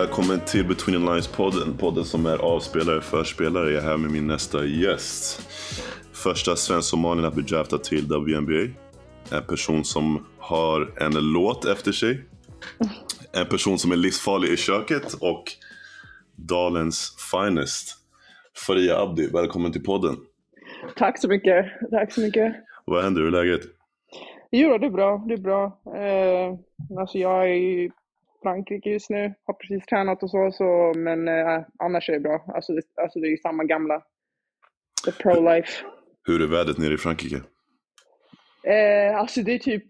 Välkommen till Between the Lines-podden. Podden som är avspelare för spelare. Jag är här med min nästa gäst. Första svensk-somalien att bli draftad till WNBA. En person som har en låt efter sig. En person som är livsfarlig i köket och Dalens finest. Faria Abdi, välkommen till podden. Tack så mycket. Tack så mycket. Vad händer? Hur är läget? Jo, det är bra. Det är bra. Eh, alltså jag är Frankrike just nu. Har precis tränat och så, så men eh, annars är det bra. Alltså det, alltså det är samma gamla. The pro-life. Hur är vädret nere i Frankrike? Eh, alltså det är typ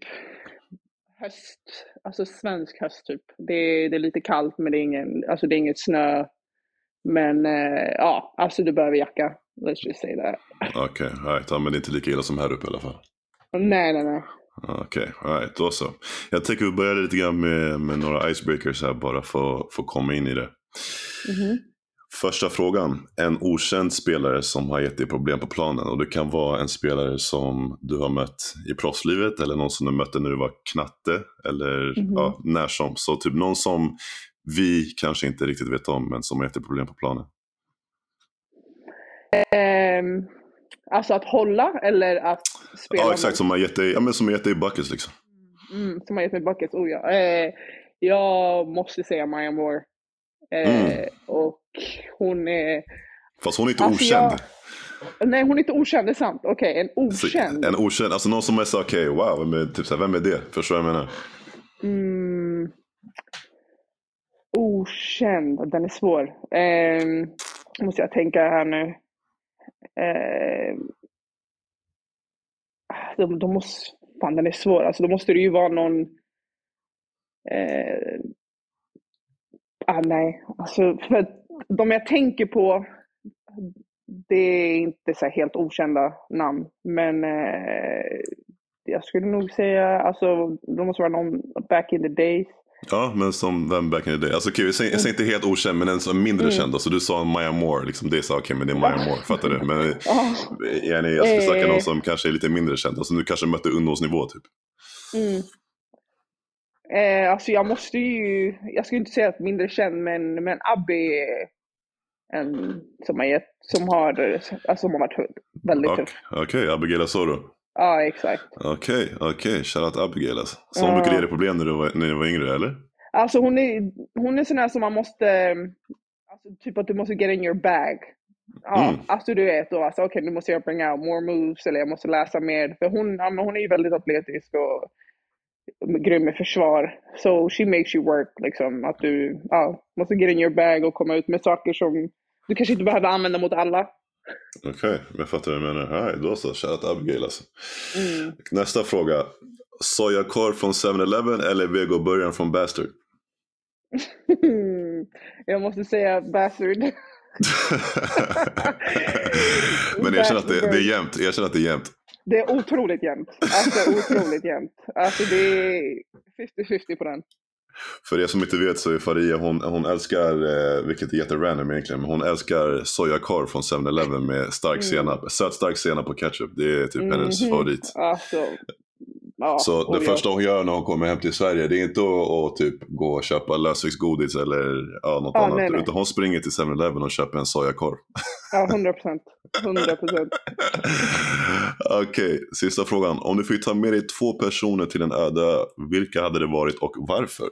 höst. Alltså svensk höst typ. Det är, det är lite kallt men det är, ingen, alltså det är inget snö. Men eh, ja, alltså du behöver jacka. Let's just say that. Okej, okay, right. men det är inte lika illa som här uppe i alla fall. Nej, nej, nej. Okej, okay, right, då så. Jag tänker vi börjar lite grann med, med några icebreakers här bara för att få komma in i det. Mm -hmm. Första frågan. En okänd spelare som har gett dig problem på planen. Och det kan vara en spelare som du har mött i proffslivet eller någon som du mötte när du var knatte. Eller mm -hmm. ja, när som. Så typ någon som vi kanske inte riktigt vet om men som har gett dig problem på planen. Um, alltså att hålla eller att spela? Ja exakt, som har gett dig, ja, men som har gett dig buckets liksom. Mm, som har gett mig buckets, oh ja. Eh, jag måste säga Maya Moore. Eh, Mm. Och hon är... Fast hon är inte Alltså, okänd. jag- Nej, hon är inte okänd, det är sant. Okej, en Så, okänd. en okänd, alltså någon som är så okej, wow, vem är, typ så här, vem är det? Förstår du vad jag menar? Mm. Okänd, den är svår. Eh, måste jag tänka här nu. Eh, de, de måste, fan den är svår. Alltså då måste det ju vara någon... Eh, ah, nej, alltså för de jag tänker på, det är inte så här helt okända namn. Men eh, jag skulle nog säga, alltså de måste vara någon back in the days. Ja, men som vem back in the day? Alltså okej, jag, säger, jag säger inte helt okänd, men en som är mindre Mm. känd. Så du sa Maya Moore, liksom, det är så okej, men det är Maya Moore, fattar du? Men Ah, yani, jag skulle snacka Eh. någon som kanske är lite mindre känd. Alltså du kanske mötte ungdomsnivå typ. mm. eh, alltså jag måste ju, jag skulle inte säga att mindre känd, men, men Abby är en som har gett, som har, alltså som har varit väldigt Okej, tuff. okay, Abigail Asoro. Ja, exakt. Okej, okej, shoutout Abigail alltså. Så hon Ja. brukade ge dig problem när du var, när du var yngre, eller? Alltså hon är, hon är sån här som man måste, alltså typ att du måste get in your bag. Ja, Mm. alltså du vet då, alltså okej nu måste jag bring out more moves eller jag måste läsa mer. För hon, ja, hon är ju väldigt atletisk och grym i försvar. So she makes you work liksom. Att du ja, måste get in your bag och komma ut med saker som du kanske inte behöver använda mot alla. Okej, jag fattar vad du menar. Right, då så, shoutout Abigail alltså. Mm. Nästa fråga. Sojakorv från 7-Eleven eller vegoburgaren från Bastard? jag måste säga bastard. Men erkänn att det, det är jämnt. Erkänn att det är jämnt. Det är otroligt jämnt. Alltså otroligt jämnt. Alltså det är 50-50 på den. För er som inte vet så är Faria, hon, hon älskar, eh, vilket är jätterandom egentligen, men hon älskar sojakorv från 7-Eleven med stark Mm. senap, söt stark senap och ketchup. Det är typ hennes Mhm. favorit. Alltså, ja, Så det första hon gör när hon kommer hem till Sverige, det är inte att, att typ gå och köpa lösviktsgodis eller ja, något Ja, annat. nej, nej. Utan hon springer till 7-Eleven och köper en sojakorv. Ja, 100 procent. 100 procent. Okej, sista frågan. Om du fick ta med dig två personer till en öde vilka hade det varit och varför?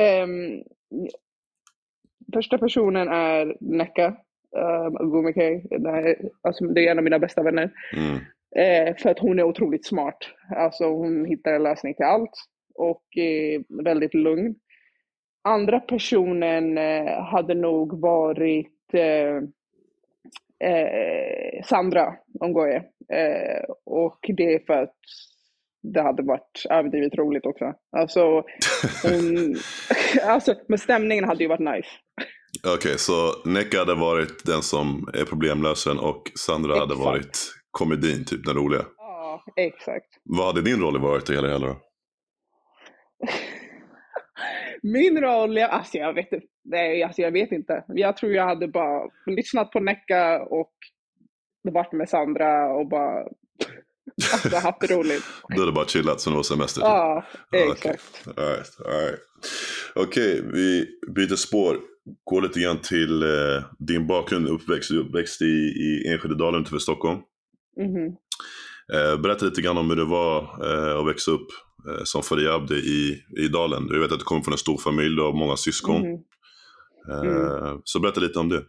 Ehm, första personen är Necka um. Det, är- alltså, det är en av mina bästa vänner. Mm. Eh, för att hon är otroligt smart. Alltså hon hittar en lösning till allt och är väldigt lugn. Andra personen eh, hade nog varit eh, eh, Sandra Ongoye. Eh, och det är för att det hade varit överdrivet roligt också. Alltså, hon, alltså, men stämningen hade ju varit nice. Okej, så Necka hade varit den som är problemlösaren och Sandra hade Exakt. varit komedin, typ den roliga. Ja, exakt. Vad hade din roll varit i hela hela då? Min roll, jag, alltså jag vet inte. Nej, alltså jag vet inte. Jag tror jag hade bara lyssnat på Necka och varit med Sandra och bara alltså, haft det roligt. Du hade bara chillat som det var semester? typ? Ja, Okej. exakt. All right, all right. Okej, vi byter spår. Går lite grann till eh, din bakgrund, uppväxt. Du är uppväxt i, i Enskededalen utanför Stockholm. Mhm. Eh, berätta lite grann om hur det var eh, att växa upp eh, som Faria Abdi i, i dalen. Jag vet att du kommer från en stor familj, du har många syskon. Mhm. Eh, Så berätta lite om det.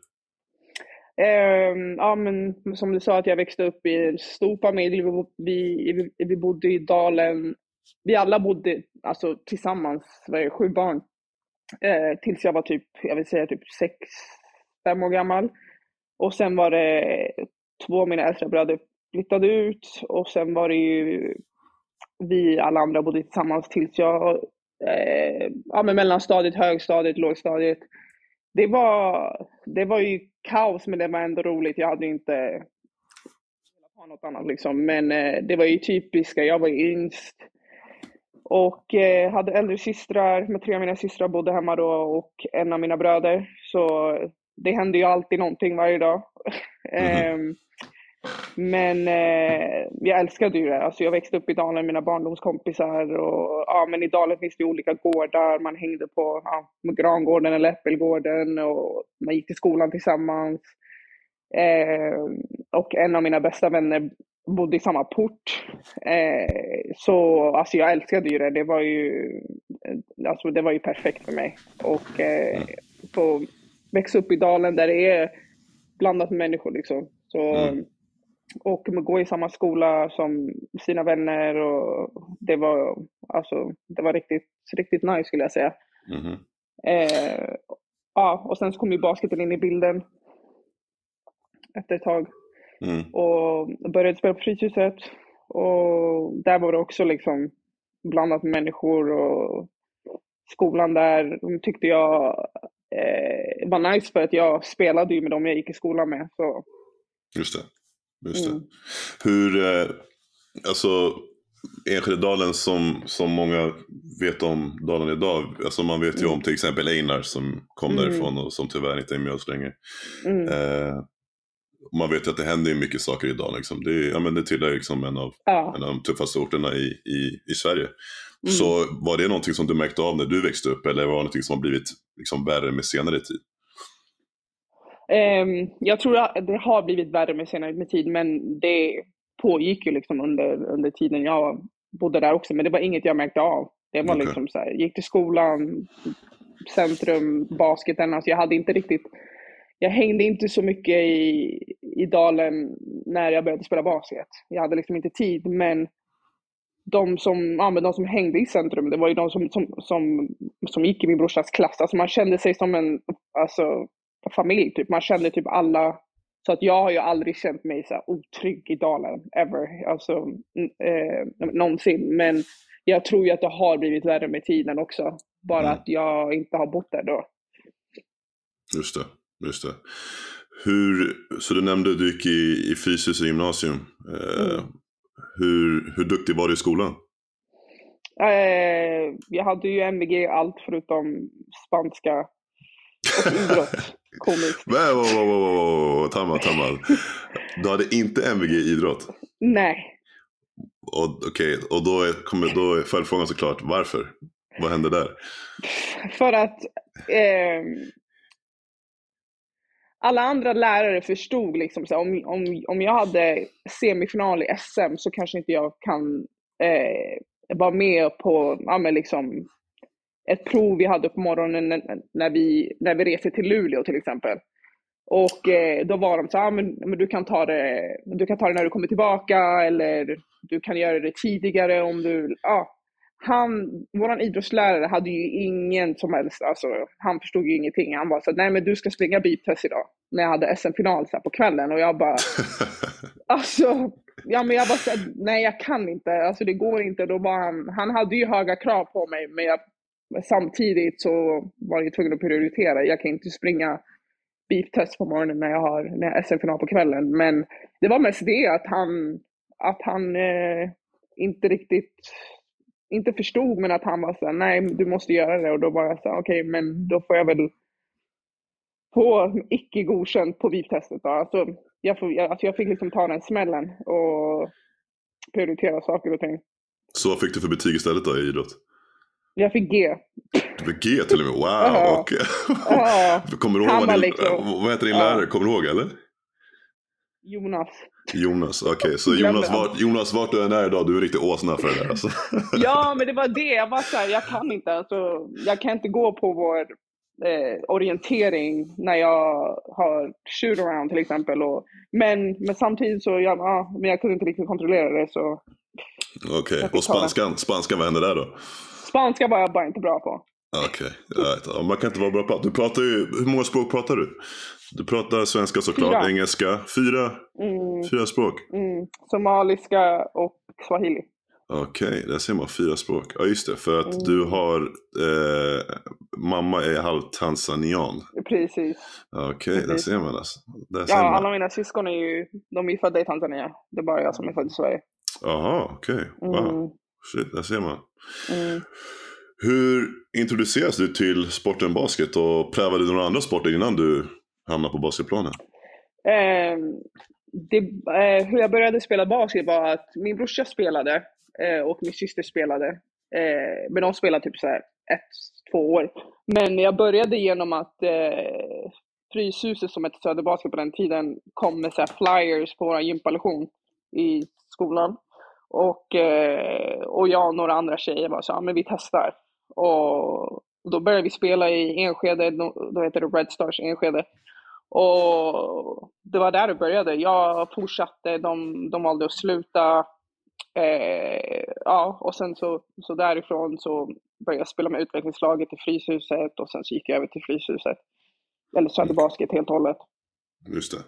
Eh, ja, men som du sa att jag växte upp i en stor familj. Vi, vi, vi bodde i dalen. Vi alla bodde alltså, tillsammans, var sju barn. Eh, tills jag var typ, jag vill säga typ sex, fem år gammal. Och sen var det två av mina äldsta bröder flyttade ut och sen var det ju vi alla andra bodde tillsammans tills jag, eh, ja men mellanstadiet, högstadiet, lågstadiet. Det var, det var ju kaos men det var ändå roligt. Jag hade inte velat ha något annat liksom. Men eh, det var ju typiska, jag var yngst. Och eh, hade äldre systrar, med tre av mina systrar bodde hemma då och en av mina bröder. Så det hände ju alltid någonting varje dag. Ehm, men eh, jag älskade ju det. Alltså jag växte upp i dalen med mina barndomskompisar och ja, men i dalen finns det olika gårdar. Man hängde på ja, Grangården eller Äppelgården och man gick till skolan tillsammans. Eh, och en av mina bästa vänner bodde i samma port. Eh, så alltså jag älskade ju det. Det var ju, eh, alltså det var ju perfekt för mig. Och eh, få växa upp i dalen där det är blandat med människor liksom. Så, Mm. Och gå i samma skola som sina vänner och det var, alltså, det var riktigt, riktigt nice skulle jag säga. Mhm. Eh, ja, och sen så kom ju basketen in i bilden efter ett tag Mm. och började spela på Fryshuset. Och där var det också liksom blandat med människor och skolan där tyckte jag eh, var nice för att jag spelade ju med dem jag gick i skolan med. Så, Just det. Just det. Mm. Hur, eh, alltså Enskededalen som, som många vet om dalen idag. Alltså man vet ju Mm. om till exempel Einar som kom Mm. därifrån och som tyvärr inte är med oss längre. mm, Eh, man vet ju att det händer mycket saker i dalen. Liksom. Det, ja, men det tillhör liksom en av, ja. en av de tuffaste orterna i, i, i Sverige. Mm. Så var det någonting som du märkte av när du växte upp eller var det någonting som har blivit liksom, värre med senare tid? Ehm, jag tror att det har blivit värre med senare med tid, men det pågick ju liksom under, under tiden jag bodde där också. Men det var inget jag märkte av. Det var Okej. liksom så här, gick till skolan, centrum, basketen. Alltså jag hade inte riktigt, jag hängde inte så mycket i, i dalen när jag började spela basket. Jag hade liksom inte tid, men de som, ja, de som hängde i centrum, det var ju de som, som, som, som gick i min brorsas klass. Alltså man kände sig som en alltså, familj, typ. Man kände typ alla. Så att jag har ju aldrig känt mig så otrygg i dalen, ever. Alltså, eh, någonsin. Men jag tror ju att det har blivit värre med tiden också. Bara Mm. att jag inte har bott där då. Just det. Just det. Hur, så du nämnde du gick i, i Fryshuset gymnasium. Eh, Mm. hur, hur duktig var du i skolan? Eh, jag hade ju MVG allt förutom spanska idrott. Komiskt. Wow, wow, wow, wow. Tamma, tamma. Du hade inte MVG i idrott? Nej. Okej, och då är, kommer, då är följdfrågan såklart varför? Vad hände där? För att ehm, alla andra lärare förstod liksom så här, om, om, om jag hade semifinal i SM så kanske inte jag kan eh, vara med på ja, men liksom ett prov vi hade på morgonen när, när, vi, när vi reser till Luleå till exempel. Och eh, då var de så ah, men, men du, kan ta det, du kan ta det när du kommer tillbaka eller du kan göra det tidigare om du, ja. Han, våran idrottslärare hade ju ingen som helst, alltså han förstod ju ingenting. Han bara så nej men du ska springa beep-test idag. När jag hade SM-final på kvällen och jag bara, Alltså, ja men jag bara så nej jag kan inte, alltså det går inte. Då var han, han hade ju höga krav på mig, men jag, samtidigt så var jag tvungen att prioritera. Jag kan inte springa beep-test på morgonen när jag har när jag har SM-final på kvällen. Men det var mest det att han, att han eh, inte riktigt, inte förstod, men att han var såhär, nej du måste göra det. Och då var jag såhär, okej men då får jag väl få icke godkänt på VIP-testet då. Alltså, jag, får, jag, alltså jag fick liksom ta den smällen och prioritera saker och ting. Så vad fick du för betyg istället då i idrott? Jag fick G. Du fick G till och med? Wow! Ja. Kommer du ihåg vad, din, liksom- vad heter din lärare? Kommer du ihåg eller? Jonas. Jonas, okej. Så Glömde Jonas, vart, Jonas, vart du än är idag, du är en riktig åsna för det där alltså. Ja, men det var det. Jag var så här, jag kan inte. Alltså, jag kan inte gå på vår eh, orientering när jag har shoot-around till exempel. Och, men, men samtidigt så, ja, ja, men jag kunde inte riktigt kontrollera det. Så Okej, Jag fick och spanskan, spanskan, vad hände där då? Spanska var jag bara inte bra på. Okej, ja, man kan inte vara bra på. Du pratar ju, hur många språk pratar du? Du pratar svenska såklart, Fyra. engelska, fyra, Mm, fyra språk. mm, somaliska och swahili. Okej, där ser man fyra språk. Ja just det, för att Mm. du har, eh, mamma är halvt tanzanian. Precis. Okej, där Precis. ser man alltså. Där Ja, man. alla mina syskon är ju, de är födda i Tanzania. Det är bara jag som är född i Sverige. Jaha, okej. Wow. Mm, Shit, där ser man. mm. Hur introduceras du till sporten basket och prövade du några andra sporter innan du hamnade på basketplanen? Eh, det, eh, hur jag började spela basket var att min brorsa spelade eh, och min syster spelade. Eh, men de spelade typ så här ett, två år. Men jag började genom att eh, Fryshuset som hette Söderbasket på den tiden kom med så flyers på vår gympalektion i skolan. Och, eh, och jag och några andra tjejer var så ja, men vi testar. Och då började vi spela i Enskede, då, då heter det Red Stars Enskede. Och det var där det började. Jag fortsatte, de, de valde att sluta. Eh, ja, och sen så, så därifrån så började jag spela med utvecklingslaget i Fryshuset och sen så gick jag över till Fryshuset. Eller Söderbasket helt och hållet. Just det.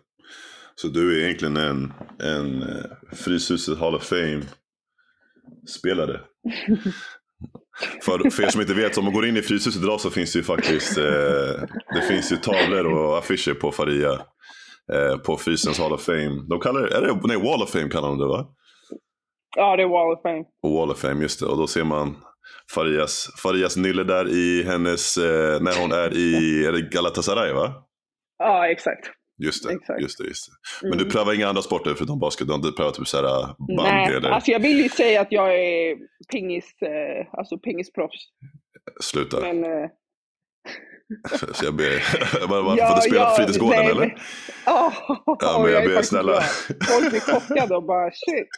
Så du är egentligen en, en eh, Fryshuset Hall of Fame-spelare. för, för er som inte vet, om man går in i Fryshuset idag så finns det ju faktiskt eh, det finns ju tavlor och affischer på Faria. Eh, på Frysens Hall of Fame. De kallar det, är det, nej Wall of Fame kallar de det va? Ja, det är Wall of Fame. Wall of Fame, just det. Och då ser man Farias, Farias nylle där i hennes, eh, när hon är i är det Galatasaray va? Ja, exakt. Just det, Exakt. just det, just det. Men Mm. du prövar inga andra sporter förutom basket? Du prövat typ såhär bandy Nej, eller alltså jag vill ju säga att jag är pingis, eh, alltså pingisproffs. sluta? Men, eh, Så jag ber, bara, bara för att du spelar på fritidsgården nej, eller? men- Ja, Ja, men jag är ber snälla. Folk blir chockade och bara shit.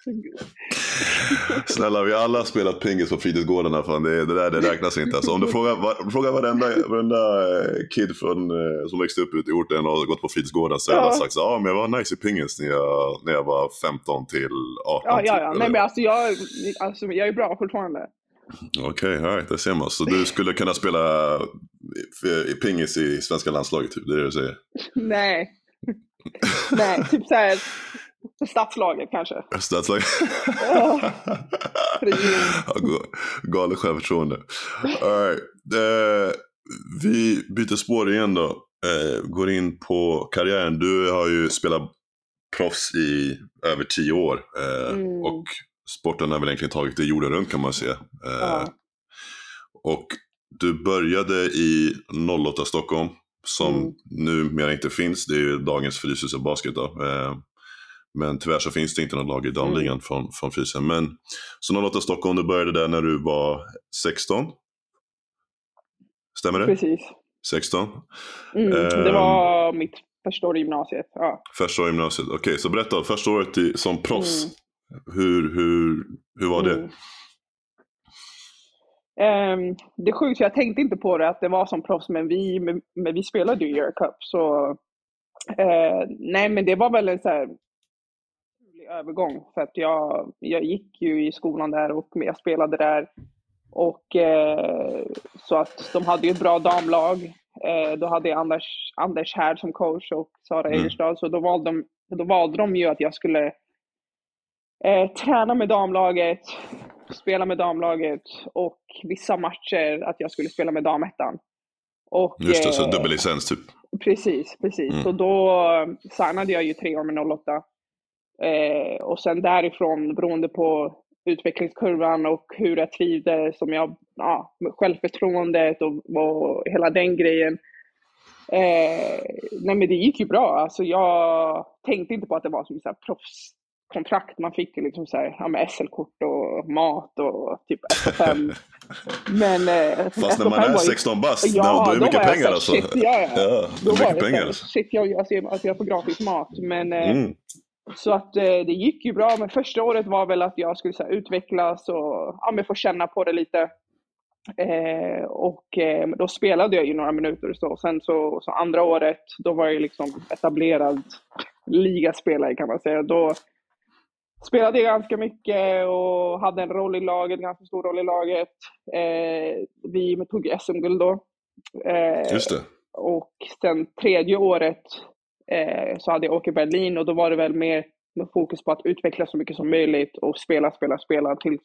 Snälla, vi har alla spelat pingis på fritidsgårdarna. Fan, det, det där det räknas inte. Alltså, om du frågar, var, frågar varenda, varenda eh, kid från, eh, som växte upp ute i orten och gått på fritidsgården så har Ja. sagt ja men jag var nice i pingis när jag, när jag var 15 till 18. Ja, ja, ja. typ, Nej, men alltså jag, alltså jag är bra fortfarande. Okej, okay, right, det ser man. Så du skulle kunna spela pingis i svenska landslaget, typ? Det är det du säger? Nej. Nej, typ såhär för stadslaget kanske. Statslag. Ja. Galet självförtroende. All right. eh, vi byter spår igen då. Eh, går in på karriären. Du har ju spelat proffs i över tio år. Eh, Mm. Och sporten har väl egentligen tagit dig jorden runt kan man säga. Eh, Ja. Och du började i 08 Stockholm. Som Mm. numera inte finns. Det är dagens Fryshuset Basket då. Eh, men tyvärr så finns det inte något lag i damligan Mm. från, från Frysen. Men så 08 Stockholm, du började där när du var 16? Stämmer det? Precis. 16? Mm. Det Ehm. var mitt första år i gymnasiet. Ja. Första året i gymnasiet. Okej, så berätta. Första året i, som proffs. Mm. Hur, hur, hur var det? Ehm, det är sjukt, jag tänkte inte på det att det var som proffs, men vi, men, vi spelade ju Euro Cup. Så, eh, nej, men det var väl en så här övergång. För att jag, jag gick ju i skolan där och jag spelade där. Och eh, så att de hade ju ett bra damlag. Eh, då hade jag Anders, Anders Härd som coach och Sara Mm. Egerstad. Så då valde, de, då valde de ju att jag skulle träna med damlaget, spela med damlaget och vissa matcher att jag skulle spela med damettan. Och, Just det, så eh, dubbellicens typ. Precis, precis. Mm. Så då signade jag ju tre år med 08. Eh, och sen därifrån, beroende på utvecklingskurvan och hur jag trivdes, som jag, ja, självförtroendet och, och hela den grejen. Eh, nej men det gick ju bra. Alltså jag tänkte inte på att det var som så här proffs, kontrakt. Man fick ju liksom så här, ja, med SL-kort och mat och typ SFM. Men eh, Fast när man är 16 bast, Ja, då är det mycket pengar alltså. shit, ja, ja. Ja, då var mycket så pengar. här, shit, jag, alltså, jag, alltså, jag får gratis mat. Men eh, Mm. så att eh, det gick ju bra, men första året var väl att jag skulle så här, utvecklas och ja, få känna på det lite. Eh, och eh, då spelade jag ju några minuter och så. Sen så, så andra året, då var jag ju liksom etablerad ligaspelare kan man säga. Då spelade ganska mycket och hade en roll i laget, ganska stor roll i laget. Eh, vi tog SM-guld då. Eh, Just det. och sen tredje året eh, så hade jag åkt i Berlin och då var det väl mer med fokus på att utveckla så mycket som möjligt och spela, spela, spela tills,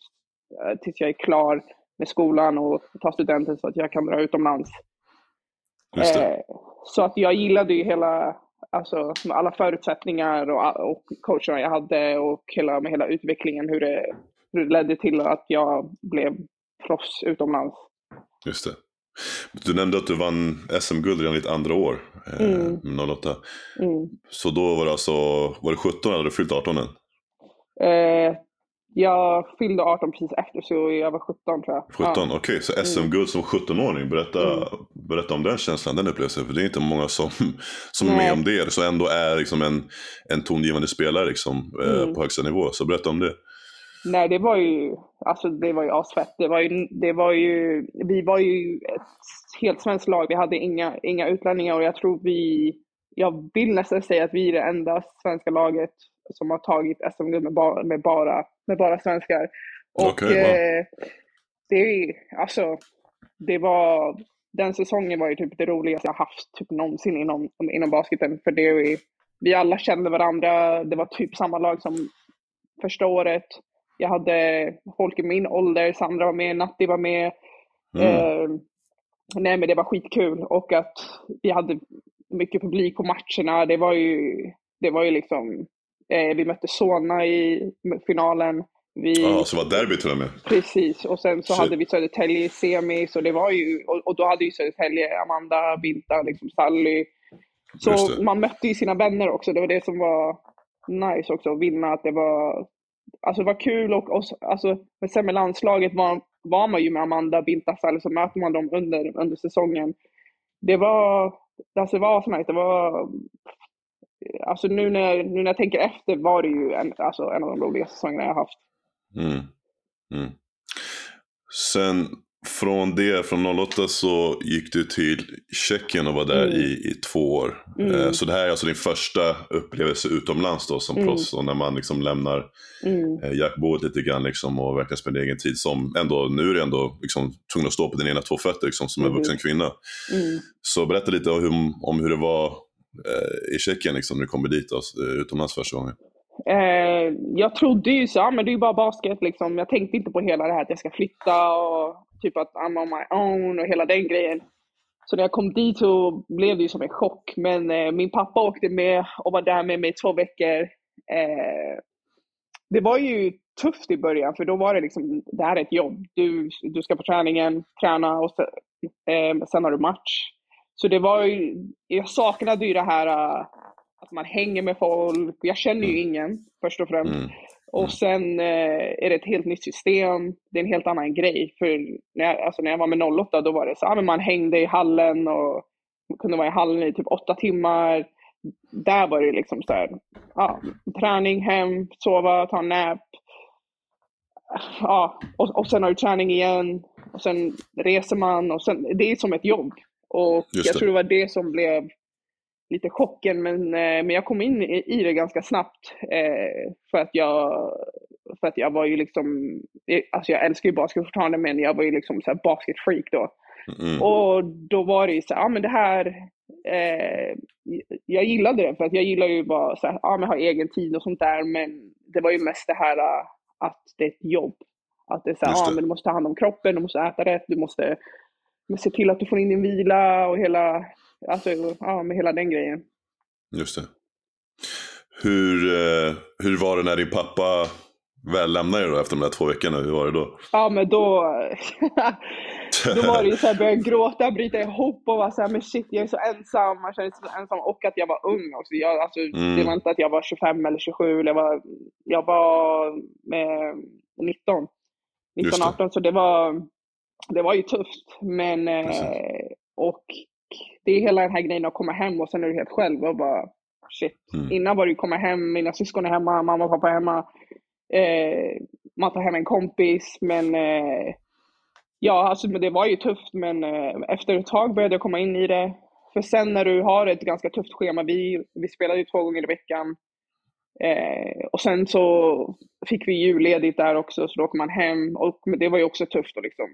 eh, tills jag är klar med skolan och tar studenten så att jag kan dra utomlands. Just det. Eh, så att jag gillade ju hela, alltså med alla förutsättningar och, och coacherna jag hade och hela, med hela utvecklingen hur det, hur det ledde till att jag blev proffs utomlands. Just det. Du nämnde att du vann SM-guld redan ditt andra år, eh, Mm. 08. Mm. Så då var det alltså, var det 17 eller hade du fyllt 18 än? Eh, jag fyllde 18 precis efter så jag var 17 tror jag. 17, Ja. okej. Så SM-guld som 17-åring, berätta, Mm. berätta om den känslan, den upplevelsen. För det är inte många som, som är med om det, så ändå är liksom en, en tongivande spelare liksom, eh, Mm. på högsta nivå. Så berätta om det. Nej, det var ju, alltså det var ju asfett. Det var ju, det var ju, vi var ju ett helt svenskt lag. Vi hade inga, inga utlänningar och jag tror vi, jag vill nästan säga att vi är det enda svenska laget som har tagit SM-guld med bara, med bara, med bara svenskar. Och Okej, wow. eh, det alltså, det var, den säsongen var ju typ det roligaste jag haft typ någonsin inom, inom basketen. För det vi alla kände varandra. Det var typ samma lag som första året. Jag hade folk i min ålder, Sandra var med, Natti var med. Mm. Eh, nej men det var skitkul och att vi hade mycket publik på matcherna. Det var ju, det var ju liksom, eh, vi mötte Solna i finalen. Vi, Ja, så var derby till och med. Precis, och sen så Shit. hade vi Södertälje i semi, så det var ju, och, och då hade ju Södertälje Amanda, Binta, liksom Sally. Så man mötte ju sina vänner också, det var det som var nice också, att vinna, att det var, alltså det var kul och, och alltså, men sen med landslaget var, var man ju med Amanda, Binta, Sally, så möter man dem under, under säsongen. Det var, alltså det var så nice, det var, alltså nu när, nu när jag tänker efter var det ju en, alltså en av de roligaste säsongerna jag haft. Mm. Mm. Sen från det, från 08 så gick du till Tjeckien och var där Mm. i, i två år. Mm. Eh, Så det här är alltså din första upplevelse utomlands då som Mm. proffs. Och när man liksom lämnar Mm. eh, jackboet lite grann liksom och verkligen spenderar egen tid. Som ändå, nu är du ändå liksom tvungen att stå på dina ena två fötter liksom, som en Mhm. vuxen kvinna. Mm. Så berätta lite om hur, om hur det var Eh, i Tjeckien liksom, när du kommer dit då, eh, utomlands första gången. Eh, jag trodde ju så, ja, men det är ju bara basket liksom. Jag tänkte inte på hela det här att jag ska flytta och typ att I'm on my own och hela den grejen. Så när jag kom dit så blev det ju som en chock. Men eh, min pappa åkte med och var där med mig i två veckor. Eh, det var ju tufft i början för då var det liksom, det här är ett jobb. Du, du ska på träningen, träna och sen, eh, sen har du match. Så det var ju, jag saknade ju det här eh, att man hänger med folk. Jag känner ju ingen först och främst. Mm. Och sen eh, är det ett helt nytt system. Det är en helt annan grej. För när jag, alltså när jag var med 08 då var det så att man hängde i hallen och kunde vara i hallen i typ åtta timmar. Där var det liksom så här, ja, träning, hem, sova, ta en nap. Ja, och, och sen har du träning igen. Och sen reser man och sen, det är som ett jobb. Och jag tror det var det som blev lite chocken, men, eh, men jag kom in i, det ganska snabbt. Eh, för, att jag, för att jag var ju liksom, eh, alltså jag älskar ju basket fortfarande, men jag var ju liksom så basketfreak då. Mm. Och då var det ju så ja men det här, eh, jag gillade det för att jag gillar ju bara så här, ja men ha egen tid och sånt där, men det var ju mest det här att det är ett jobb. Att det är så här, det. men du måste ta hand om kroppen, du måste äta rätt, du måste se till att du får in din vila och hela, alltså ja med hela den grejen. Just det. Hur, eh, hur var det när din pappa väl lämnade dig då efter de där två veckorna? Hur var det då? Ja, men då... då var det ju såhär, börja gråta, bryta ihop och vara såhär, men shit jag är så ensam, man känner sig så ensam och att jag var ung också. Jag, alltså, Mm. Det var inte att jag var 25 eller 27, jag var, jag var eh, 19, Just 19, det. 18 så det var, det var ju tufft. Men, eh, och det är hela den här grejen att komma hem och sen är du helt själv och bara shit. Mm. Innan var det ju komma hem, mina syskon är hemma, mamma och pappa är hemma. Eh, man tar hem en kompis, men eh, ja, alltså det var ju tufft. Men eh, efter ett tag började jag komma in i det. För sen när du har ett ganska tufft schema, vi, vi spelade ju två gånger i veckan. Eh, och sen så fick vi julledigt där också, så då åker man hem. Och det var ju också tufft att liksom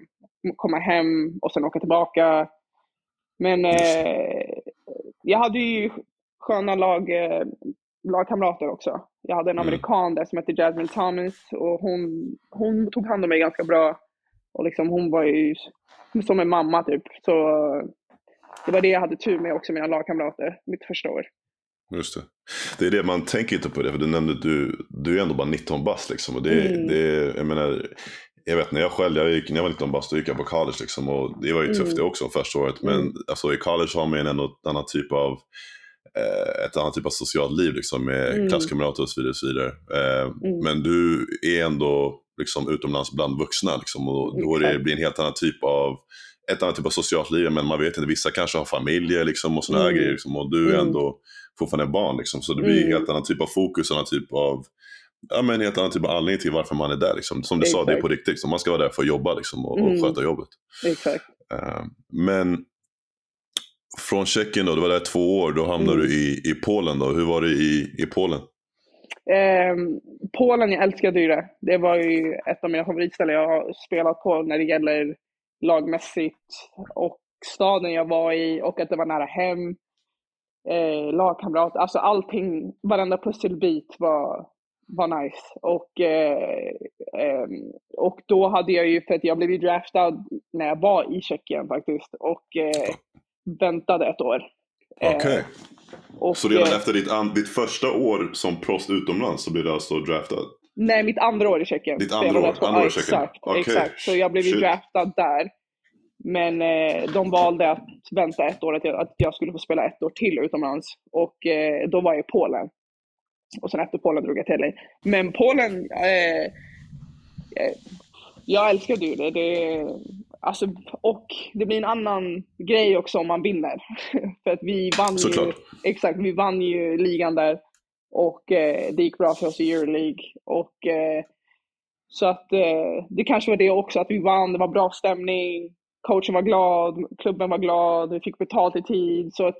komma hem och sen åka tillbaka. Men eh, jag hade ju sköna lag, eh, lagkamrater också. Jag hade en Mm. amerikan där som hette Jasmine Thomas och hon, hon tog hand om mig ganska bra. Och liksom hon var ju som en mamma typ. Så det var det jag hade tur med också, mina lagkamrater, mitt första år. Just det. Det är det man tänker inte på det, för du nämnde du, du är ändå bara 19 bast liksom. Och det, Mm. det, jag menar, jag vet när jag själv, jag gick, när jag var 19 bast, då gick jag på college liksom. Och det var ju tufft Mm. det också första året. Men Mm. alltså, i college har man ett annat typ av eh, ett annat typ av socialt liv liksom med Mm. klasskamrater och så vidare. Och så vidare. Eh, Mm. Men du är ändå liksom utomlands bland vuxna liksom, och då det blir en helt annan typ av ett annat typ av socialt liv, men man vet inte, vissa kanske har familjer liksom, och sådana Mm. grejer. Liksom, och du är Mm. ändå fortfarande barn. Liksom, så det blir en Mm. helt annan typ av fokus, annan typ av Ja men en helt annan typ av anledning till varför man är där. Liksom. Som du sa, det är Exakt. på riktigt. Så man ska vara där för att jobba liksom, och, Mm. och sköta jobbet. Exakt. Eh, men från Tjeckien då, du var där två år, då hamnade Mm. du i, i Polen då. Hur var det i, i Polen? Ehm, Polen, jag älskade ju det. Det var ju ett av mina favoritställen jag har spelat på när det gäller lagmässigt och staden jag var i och att det var nära hem. Eh, lagkamrat, alltså allting, varenda pusselbit var, var nice. Och, eh, ehm, och då hade jag ju, för att jag blev ju draftad när jag var i Tjeckien faktiskt och eh, väntade ett år. Eh, Okej. och, Så redan eh, efter ditt, an, ditt första år som proffs utomlands så blev du alltså draftad? Nej, mitt andra år i Tjeckien. Ditt andra år? Andra år i Tjeckien. Exakt, Okej, exakt. Så jag blev ju draftad där. Men eh, de valde att vänta ett år, att jag, att jag skulle få spela ett år till utomlands. Och eh, då var jag i Polen. Och sen efter Polen drog jag till LA. Men Polen, eh, eh, jag älskade ju det. det alltså, och det blir en annan grej också om man vinner. För att vi vann ju, Såklart. exakt, vi vann ju ligan där. Och eh, det gick bra för oss i Euroleague. Och, eh, så att det kanske var det också, att vi vann, det var bra stämning, coachen var glad, klubben var glad, vi fick betalt i tid. Så att,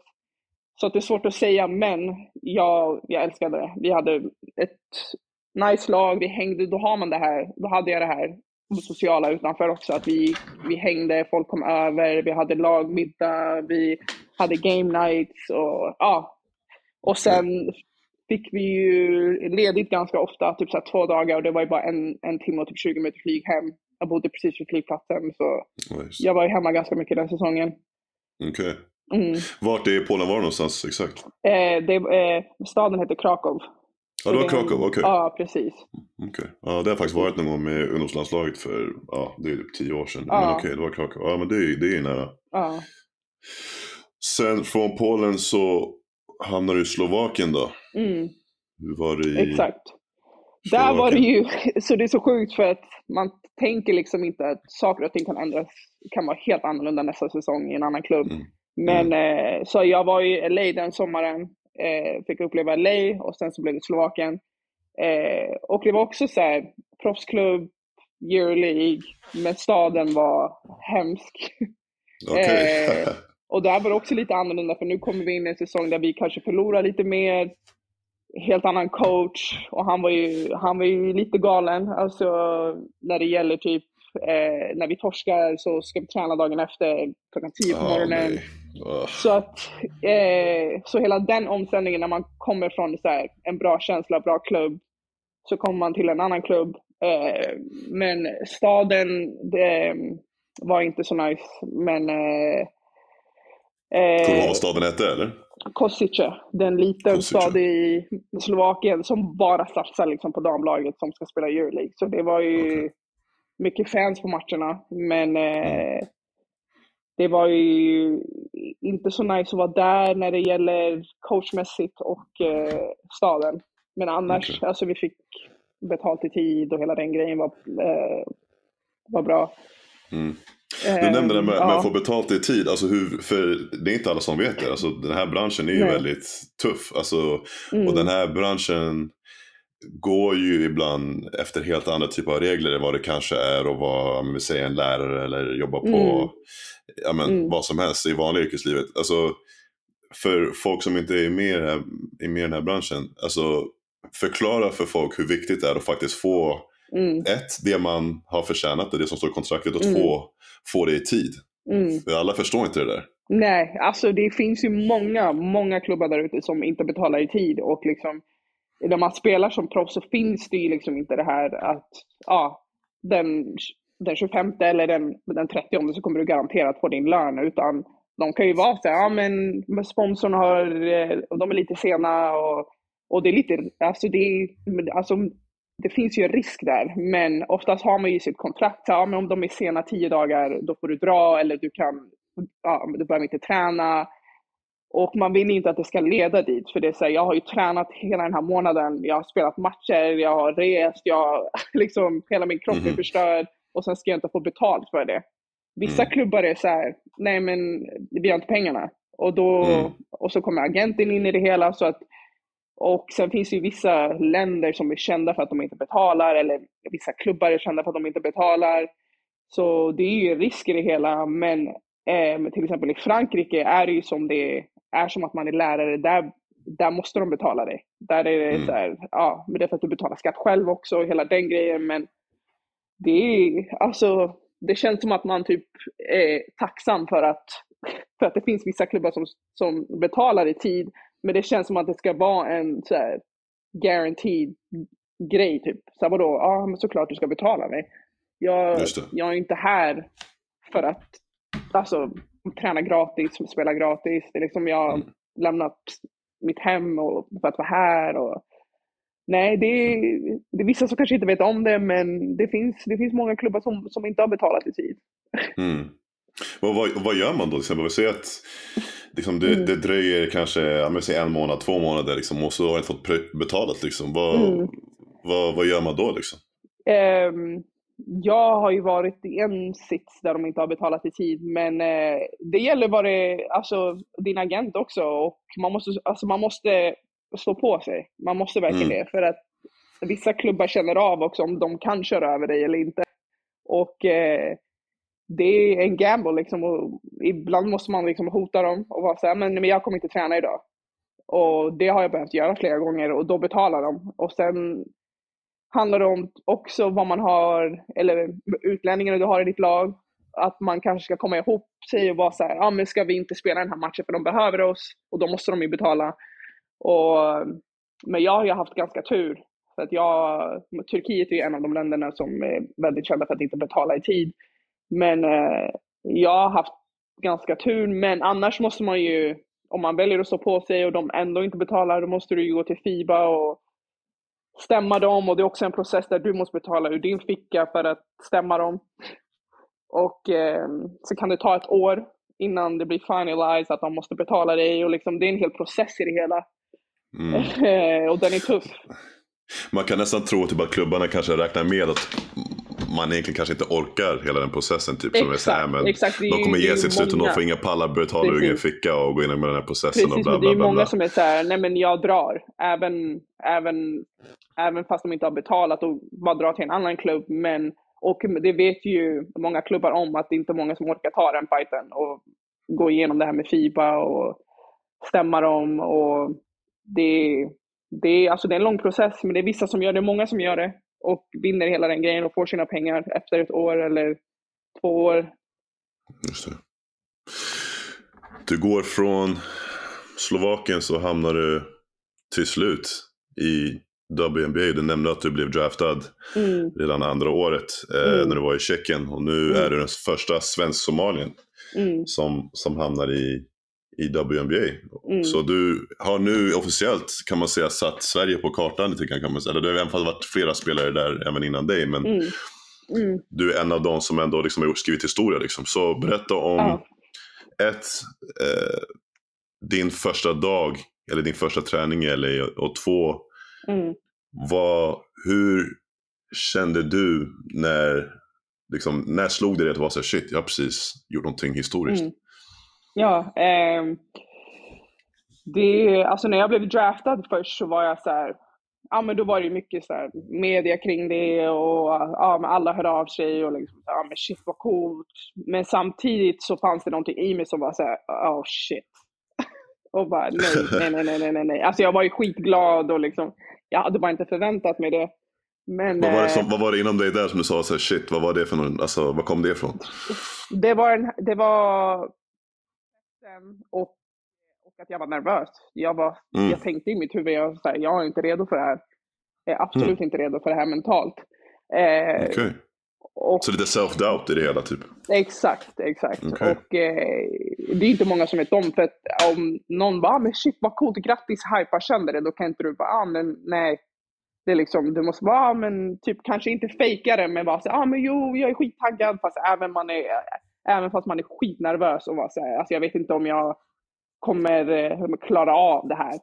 så att det är svårt att säga, men jag, jag älskade det. Vi hade ett nice lag, vi hängde, då har man det här, då hade jag det här sociala utanför också, att vi, vi hängde, folk kom över, vi hade lagmiddag, vi hade game nights och ja. Och sen fick vi ju ledigt ganska ofta, typ så här två dagar och det var ju bara en, en timme och typ 20 minuter flyg hem. Jag bodde precis vid flygplatsen så Nice. jag var ju hemma ganska mycket den säsongen. Okej. Mm. Vart i Polen var du någonstans exakt? Eh, det, eh, staden heter Krakow. Ja, det var det Krakow, okej. Ja, precis. Okej. Ja, det har faktiskt varit någon gång med ungdomslandslaget för, ja, det är typ tio år sedan. Ja. Men okej, det var Krakow. Ja, men det är det är ju nära. Ja. Sen från Polen så hamnade du i Slovakien då. Mm, Hur var det i exakt. Där var det ju, så det är så sjukt för att man tänker liksom inte att saker och ting kan ändras, kan vara helt annorlunda nästa säsong i en annan klubb. Mm. Men eh, så jag var i LA den sommaren, eh, fick uppleva LA och sen så blev det Slovakien. Eh, och det var också så här, proffsklubb, Euroleague, men staden var hemsk. Eh, Och där var det också lite annorlunda för nu kommer vi in i en säsong där vi kanske förlorar lite mer. Helt annan coach och han var ju, han var ju lite galen. Alltså när det gäller typ eh, när vi torskar så ska vi träna dagen efter klockan 10 på morgonen. nej. Ah, Så att, eh, så hela den omställningen när man kommer från så här, en bra känsla, bra klubb, så kommer man till en annan klubb. Eh, men staden, det var inte så nice. Men eh, eh, vad staden hette eller? Kosice, det är en liten Kosice. stad i Slovakien som bara satsar liksom på damlaget som ska spela Euroleague. Så det var ju Okej. mycket fans på matcherna. Men, eh, det var ju inte så nice att vara där när det gäller coachmässigt och eh, staden. Men annars, Okej. alltså vi fick betalt i tid och hela den grejen var, eh, var bra. Mm. Du nämnde det med, Ehm, med ja. att få betalt i tid. Alltså hur, för det är inte alla som vet det. Alltså, den här branschen är ju Nej. väldigt tuff. Alltså, Mm. Och den här branschen går ju ibland efter helt andra typer av regler än vad det kanske är att vara, om vi säger en lärare eller jobba på Mm. ja, men, Mm. vad som helst i vanliga yrkeslivet. Alltså, för folk som inte är med här, är med i den här branschen, alltså förklara för folk hur viktigt det är att faktiskt få Mm. ett, det man har förtjänat, det, det som står i kontraktet och Mm. två, få det i tid. Mm. För alla förstår inte det där. Nej, alltså det finns ju många, många klubbar där ute som inte betalar i tid och liksom när man spelar som proffs så finns det ju liksom inte det här att ja, den, den 25 eller den, den 30 så kommer du garanterat få din lön utan de kan ju vara så här, ja men sponsorn har, eh, de är lite sena och, och det är lite, alltså det är, alltså det finns ju en risk där, men oftast har man ju sitt kontrakt. Så, ja, men om de är sena tio dagar, då får du dra eller du kan, ja, du behöver inte träna. Och man vill inte att det ska leda dit, för det är så här, jag har ju tränat hela den här månaden, jag har spelat matcher, jag har rest, jag liksom, hela min kropp är Mhm. förstörd och sen ska jag inte få betalt för det. Vissa Mm. klubbar är så här, nej men vi har inte pengarna. Och, då, Mm. och så kommer agenten in i det hela. Så att, och sen finns det ju vissa länder som är kända för att de inte betalar, eller vissa klubbar är kända för att de inte betalar. Så det är ju risk i det hela, men eh, till exempel i Frankrike är det ju som det är som att man är lärare, där, där måste de betala dig. Där är det Mm. så här, ja, men det är för att du betalar skatt själv också, hela den grejen, men det är, alltså, det känns som att man typ är tacksam för att, för att det finns vissa klubbar som, som betalar i tid, men det känns som att det ska vara en så här guaranteed grej typ. Så vadå, ja men såklart du ska betala mig. Jag, jag är inte här för att alltså, träna gratis, spela gratis. Det är liksom jag Mm. lämnat mitt hem och, för att vara här. Och, nej, det är, det är vissa som kanske inte vet om det, men det finns, det finns många klubbar som, som inte har betalat i tid. Mm. Vad, vad, vad gör man då? Till exempel, säger att liksom, det, Mm. det dröjer kanske en månad, två månader liksom, och så har jag inte fått betalat. Liksom. Vad, Mm. vad, vad gör man då? Liksom? Ehm, jag har ju varit i en sits där de inte har betalat i tid, men eh, det gäller det, alltså din agent också och man måste, alltså man måste stå på sig. Man måste verkligen Mm. det för att vissa klubbar känner av också om de kan köra över dig eller inte. Och eh, det är en gamble liksom och ibland måste man liksom hota dem och vara så här, men, men jag kommer inte träna idag. Och det har jag behövt göra flera gånger och då betalar de. Och sen handlar det om också vad man har, eller utlänningarna du har i ditt lag. Att man kanske ska komma ihop sig och vara så här, ah, men ska vi inte spela den här matchen för de behöver oss och då måste de ju betala. Och, men jag har ju haft ganska tur. För att jag, Turkiet är ju en av de länderna som är väldigt kända för att inte betala i tid. Men eh, jag har haft ganska tur, men annars måste man ju, om man väljer att stå på sig och de ändå inte betalar, då måste du ju gå till FIBA och stämma dem och det är också en process där du måste betala ur din ficka för att stämma dem. Och eh, så kan det ta ett år innan det blir finalized att de måste betala dig och liksom, det är en hel process i det hela. Mm. och den är tuff. Man kan nästan tro typ, att klubbarna kanske räknar med att man egentligen kanske inte orkar hela den processen. Typ, som är så här, Exakt, men exakt. De kommer ge till slut och de får inga pallar, betala ur egen Precis. ficka och gå igenom med den här processen och Precis, bla men det bla är bla. många bla. som är så här, nej men jag drar. Även, även, även fast de inte har betalat och bara drar till en annan klubb. Men, och det vet ju många klubbar om att det inte är många som orkar ta den fighten och gå igenom det här med FIBA och stämma dem. Och det, det, är, alltså det är en lång process, men det är vissa som gör det, många som gör det och vinner hela den grejen och får sina pengar efter ett år eller två år. Just det. Du går från Slovakien så hamnar du till slut i WNBA. Du nämnde att du blev draftad Mm, redan andra året eh, Mm. när du var i Tjeckien. Och nu Mm. är du den första svensk-somalien mm, som, som hamnar i, i WNBA. Mm. Så du har nu officiellt kan man säga satt Sverige på kartan lite kan man säga. Eller det har i alla fall varit flera spelare där även innan dig. Men mm, mm. du är en av de som ändå liksom har skrivit historia. Liksom. Så berätta om Ja. ett, eh, din första dag eller din första träning LA och två, Mm. vad, hur kände du när, liksom, när slog det dig att vara så här, shit, jag har precis gjort någonting historiskt? Ja, ehm, det, alltså när jag blev draftad först så var jag så här, ja men då var det mycket så här media kring det och ja men alla hörde av sig och liksom, ja men shit vad coolt. Men samtidigt så fanns det någonting i mig som var så här, oh shit. och bara nej, nej, nej, nej, nej, nej. Alltså jag var ju skitglad och liksom, jag hade bara inte förväntat mig det. Men, Vad, var det eh, som, vad var det inom dig där som du sa så här, shit, vad var det för någon, alltså var kom det ifrån? Det var, en, det var och, och att jag var nervös. Jag, var, Mm. jag tänkte i mitt huvud, jag, så här, jag är inte redo för det här. Jag är absolut inte redo för det här mentalt. Eh, Okej. och, Så lite self-doubt i det hela typ? Exakt, exakt. Okej. Och eh, det är inte många som vet om, för att om någon bara, ah, men shit vad coolt, grattis, hypa sönder det, då kan inte du bara, ah, men nej. Det är liksom, du måste vara, ah, men typ kanske inte fejka det, men bara säga, ah, men jo, jag är skittaggad, fast även, man är, även fast man är skitnervös och bara säga, alltså jag vet inte om jag kommer eh, klara av det här.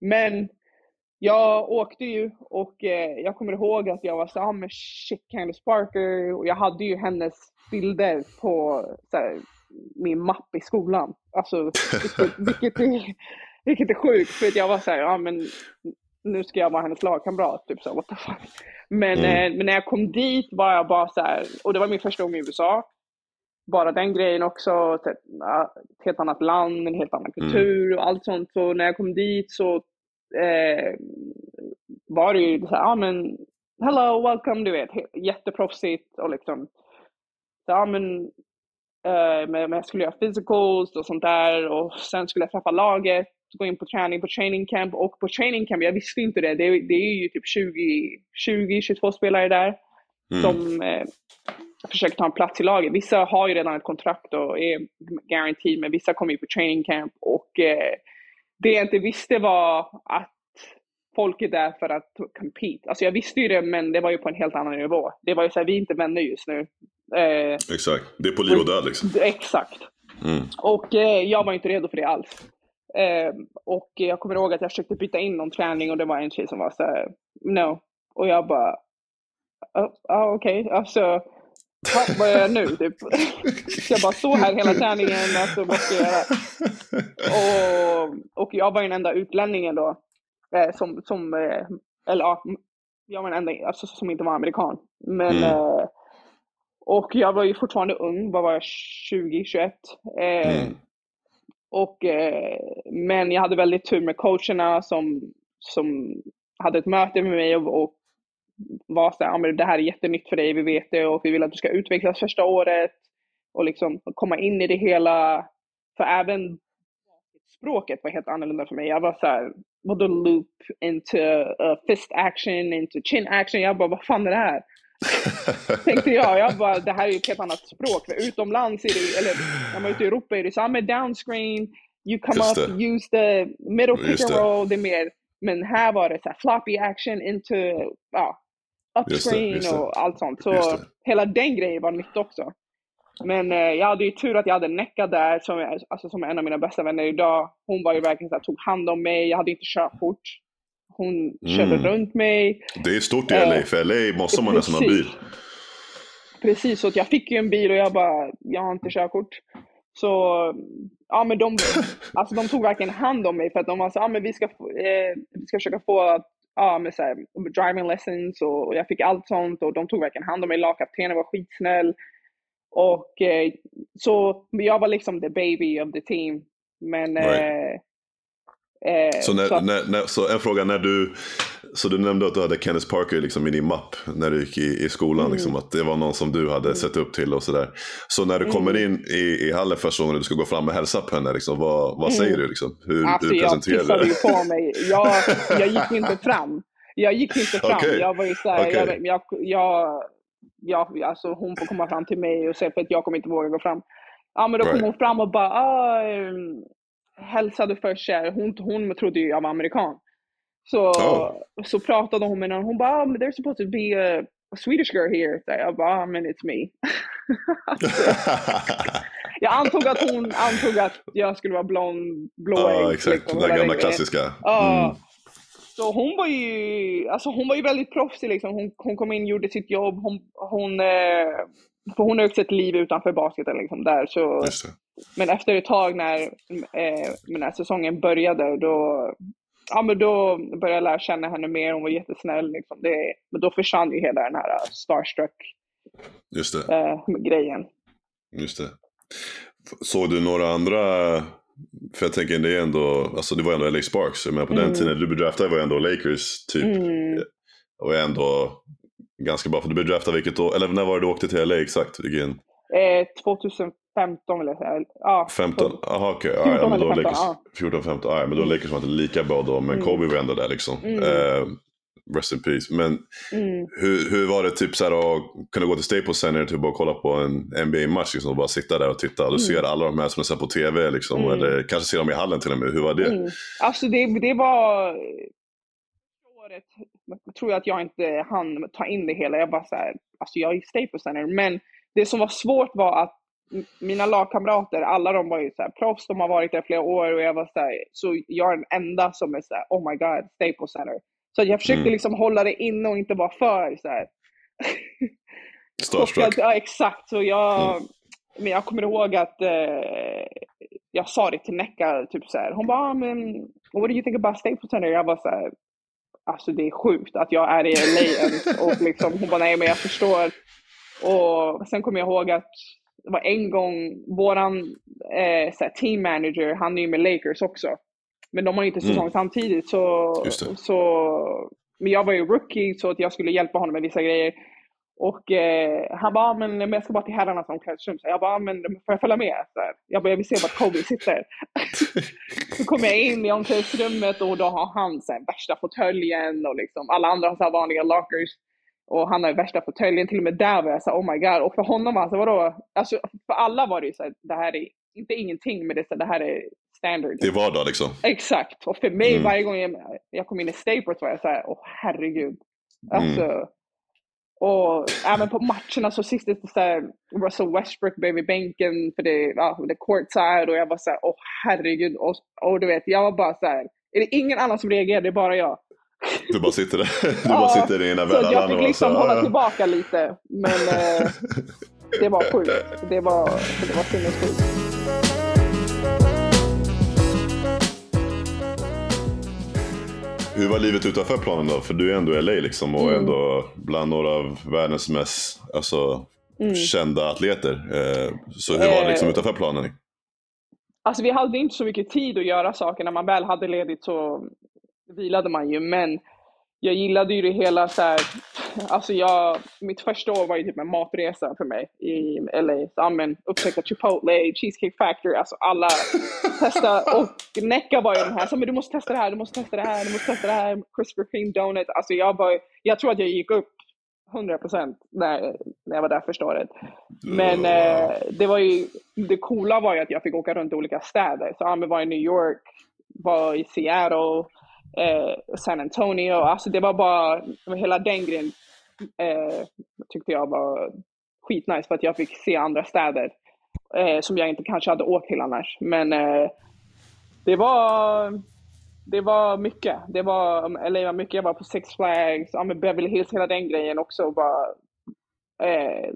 Men jag åkte ju och eh, jag kommer ihåg att jag var så ah, men shit Candice Parker och jag hade ju hennes bilder på så här, min mapp i skolan. Alltså, vilket, vilket, är, vilket är sjukt för att jag var så här, ja men nu ska jag vara hennes lagkamrat, typ så what the fuck. Men, Mm. eh, men när jag kom dit var jag bara så här, och det var min första gång i USA. Bara den grejen också, ett helt annat land, en helt annan kultur och allt sånt. Så när jag kom dit så eh, var det ju så här, ja men hello, welcome, du vet, jätteproffsigt och liksom, så, ja men, eh, men jag skulle göra physicals och sånt där och sen skulle jag träffa laget, gå in på träning på training camp och på training camp, jag visste inte det, det, det är ju typ 20, 20-22 spelare där Mm. som eh, försöker ta en plats i laget. Vissa har ju redan ett kontrakt och är guaranteed, men vissa kommer ju på training camp. Och eh, det jag inte visste var att folk är där för att compete. Alltså jag visste ju det, men det var ju på en helt annan nivå. Det var ju så här, vi är inte vänner just nu. Eh, Exakt, det är på liv och död liksom. exakt. Mm. Och eh, jag var inte redo för det alls. Eh, och jag kommer ihåg att jag försökte byta in någon träning och det var en tjej som var så här, no. Och jag bara, ja okej, alltså, vad gör jag nu? Typ. Ska jag bara stå här hela träningen? Alltså, vad ska jag göra? Och, och jag var den enda utlänningen då, eh, som, som eh, eller ja, jag var den enda alltså, som inte var amerikan. Men, Mm. eh, och jag var ju fortfarande ung, vad var jag, 20, 21? Eh, Mm. och, men jag hade väldigt tur med coacherna som, som hade ett möte med mig och, och var så här, det här är jättenytt för dig, vi vet det och vi vill att du ska utvecklas första året och liksom komma in i det hela. För även språket var helt annorlunda för mig. Jag var så här, vadå loop into uh, fist action, into chin action? Jag bara, vad fan är det här? Tänkte jag. Jag bara, det här är ju ett helt annat språk. För utomlands är det, eller när man är ute i Europa är det med downscreen, you come Just up, det. use the middle pick Just and det. roll, det är mer, men här var det så här floppy action into, ja, Just det, upscreen just det. och allt sånt. Så hela den grejen var nytt också. Men eh, jag hade ju tur att jag hade Necka där, som är, alltså, som är en av mina bästa vänner idag. Hon var ju verkligen så här, tog hand om mig, jag hade inte körkort. Hon körde Mm. runt mig. Det är stort i Eh, LA, för LA måste man nästan ha bil. precis. Så jag fick ju en bil och jag bara, jag har inte körkort. Så, ja men de, alltså de tog verkligen hand om mig för att de var så, ja men vi ska, eh, vi ska försöka få, ja men så här, driving lessons och jag fick allt sånt och de tog verkligen hand om mig. Lagkaptenen var skitsnäll. Och eh, så jag var liksom the baby of the team. Men Right. eh, eh, Så, när, så att- när, när, så en fråga, när du, så du nämnde att du hade Kenneth Parker liksom i din mapp när du gick i, i skolan, Mm. liksom, att det var någon som du hade sett upp till och sådär. Så när du kommer Mm. in i, i hallen första gången och du ska gå fram och hälsa på henne, liksom, vad, vad Mm. säger du? Liksom? Hur, Alltså hur presenterar du ju det? på mig. Jag, jag gick inte fram. Jag gick inte fram. Okej. Jag var ju såhär, Okej. jag, jag, jag, alltså hon får komma fram till mig och säga för att jag kommer inte våga gå fram. Ja men då kom Right. hon fram och bara, ah, um, hälsade först så här. Hon, hon trodde ju jag var amerikan. Så, Oh. så pratade hon med någon, hon bara, but there's supposed to be a, a Swedish girl here. Så jag bara, ah, men it's me. jag antog att hon antog att jag skulle vara blond, blåögd. Ja, exakt. liksom, Den hela gamla klassiska. Ja. Mm. Så hon var ju, alltså hon var ju väldigt proffsig liksom. Hon, hon kom in, gjorde sitt jobb. Hon, hon, eh, för hon har också ett liv utanför basketen liksom där. Så. Men efter ett tag när, eh, när säsongen började, då, ja, men då började jag lära känna henne mer. Hon var jättesnäll. Liksom. Det, men då försvann ju hela den här eh, Just det. starstruck-grejen. Just det. Såg du några andra, för jag tänker det är ändå, alltså det var ändå LA Sparks, men på den Mm. tiden du blev draftad var ändå Lakers typ. Mm. Och ändå ganska bra, för du blev draftad vilket år, eller när var det du åkte till LA exakt? Vilken? Eh, 2015 vill jag säga. Ja, 15? Jaha okej, okay. 14 ja, men då eller 15, Lakers, ja. 14, 15, ja, men då Lakers var inte lika bra då, men Mm. Kobe var ändå där liksom. Mm. Eh, rest in peace. Men Mm. hur, hur var det typ så här att kunna gå till Staples Center typ och kolla på en NBA-match liksom, och bara sitta där och titta och du ser alla de här som du ser på TV liksom, Mm. eller kanske ser dem i hallen till och med. Hur var det? Mm. Alltså det, det var... Året tror jag att jag inte hann ta in det hela. Jag bara så här, alltså jag är i Staples Center. Men det som var svårt var att mina lagkamrater, alla de var ju så här proffs, de har varit där flera år och jag var så här, så jag är den enda som är så här, oh my god, Staples Center. Så jag försökte Mm. liksom hålla det inne och inte vara för så här. Starstruck? Ja, exakt. Så jag, Mm. men jag kommer ihåg att eh, jag sa det till Necka, typ så här. Hon bara, ah, men what do you think about Staples Center? Jag var så här, alltså det är sjukt att jag är i LA och liksom, hon bara, nej men jag förstår. Och sen kommer jag ihåg att det var en gång, våran eh, så här, team manager, han är ju med Lakers också. Men de har ju inte Mm. säsong samtidigt så, så, men jag var ju rookie så att jag skulle hjälpa honom med vissa grejer. Och eh, han bara, "Ah, men, men jag ska bara till herrarnas omklädningsrum. Så jag bara, "Ah, men får jag följa med? Så här, jag bara, jag vill se vart Kobe sitter. så kommer jag in i omklädningsrummet och då har han så här, värsta fåtöljen och liksom, alla andra har så här vanliga lockers. Och han har värsta fåtöljen, till och med där var jag så här, oh my god. Och för honom, alltså vadå? Alltså, för alla var det ju så här, det här är inte ingenting, men det, är så här, det här är standard. Det är vardag liksom. Exakt. Och för mig, Mm. varje gång jag, jag kom in i Staples var jag så här, åh herregud. Mm. Alltså, och även på matcherna så sist det så här, Russell Westbrook blev vid bänken för det, ja, det courtside och jag var så här, åh herregud. Och, och du vet, jag var bara så här, är det ingen annan som reagerar, det är bara jag. Du bara sitter där. Du Ja, bara sitter i ena Så att världen. jag fick liksom så, hålla tillbaka lite. Men eh, det var sjukt. Det var, det var sinnessjukt. Hur var livet utanför planen då? För du är ändå i LA liksom och Mm. ändå bland några av världens mest alltså, Mm. kända atleter. Eh, så hur var det liksom Eh, utanför planen? Alltså vi hade inte så mycket tid att göra saker. När man väl hade ledigt så vilade man ju. Men jag gillade ju det hela så här. Alltså jag, mitt första år var ju typ en matresa för mig i LA. Så, ja, men, upptäcka Chipotle, Cheesecake Factory, alltså alla testa. Och Necka var ju den här, så, men du måste testa det här, du måste testa det här, du måste testa det här, Krispy Kreme Donut. Alltså jag, var, jag tror att jag gick upp 100% när, när jag var där första året. Men eh, det var ju, det coola var ju att jag fick åka runt i olika städer. Så jag var i New York, var i Seattle, eh, San Antonio. Alltså det var bara, hela den grejen eh, tyckte jag var skitnice för att jag fick se andra städer eh, som jag inte kanske hade åkt till annars. Men eh, det var det var mycket. Det var, eh, eller var mycket. Jag var på Six Flags, ja, men Beverly Hills, hela den grejen också. Var, eh,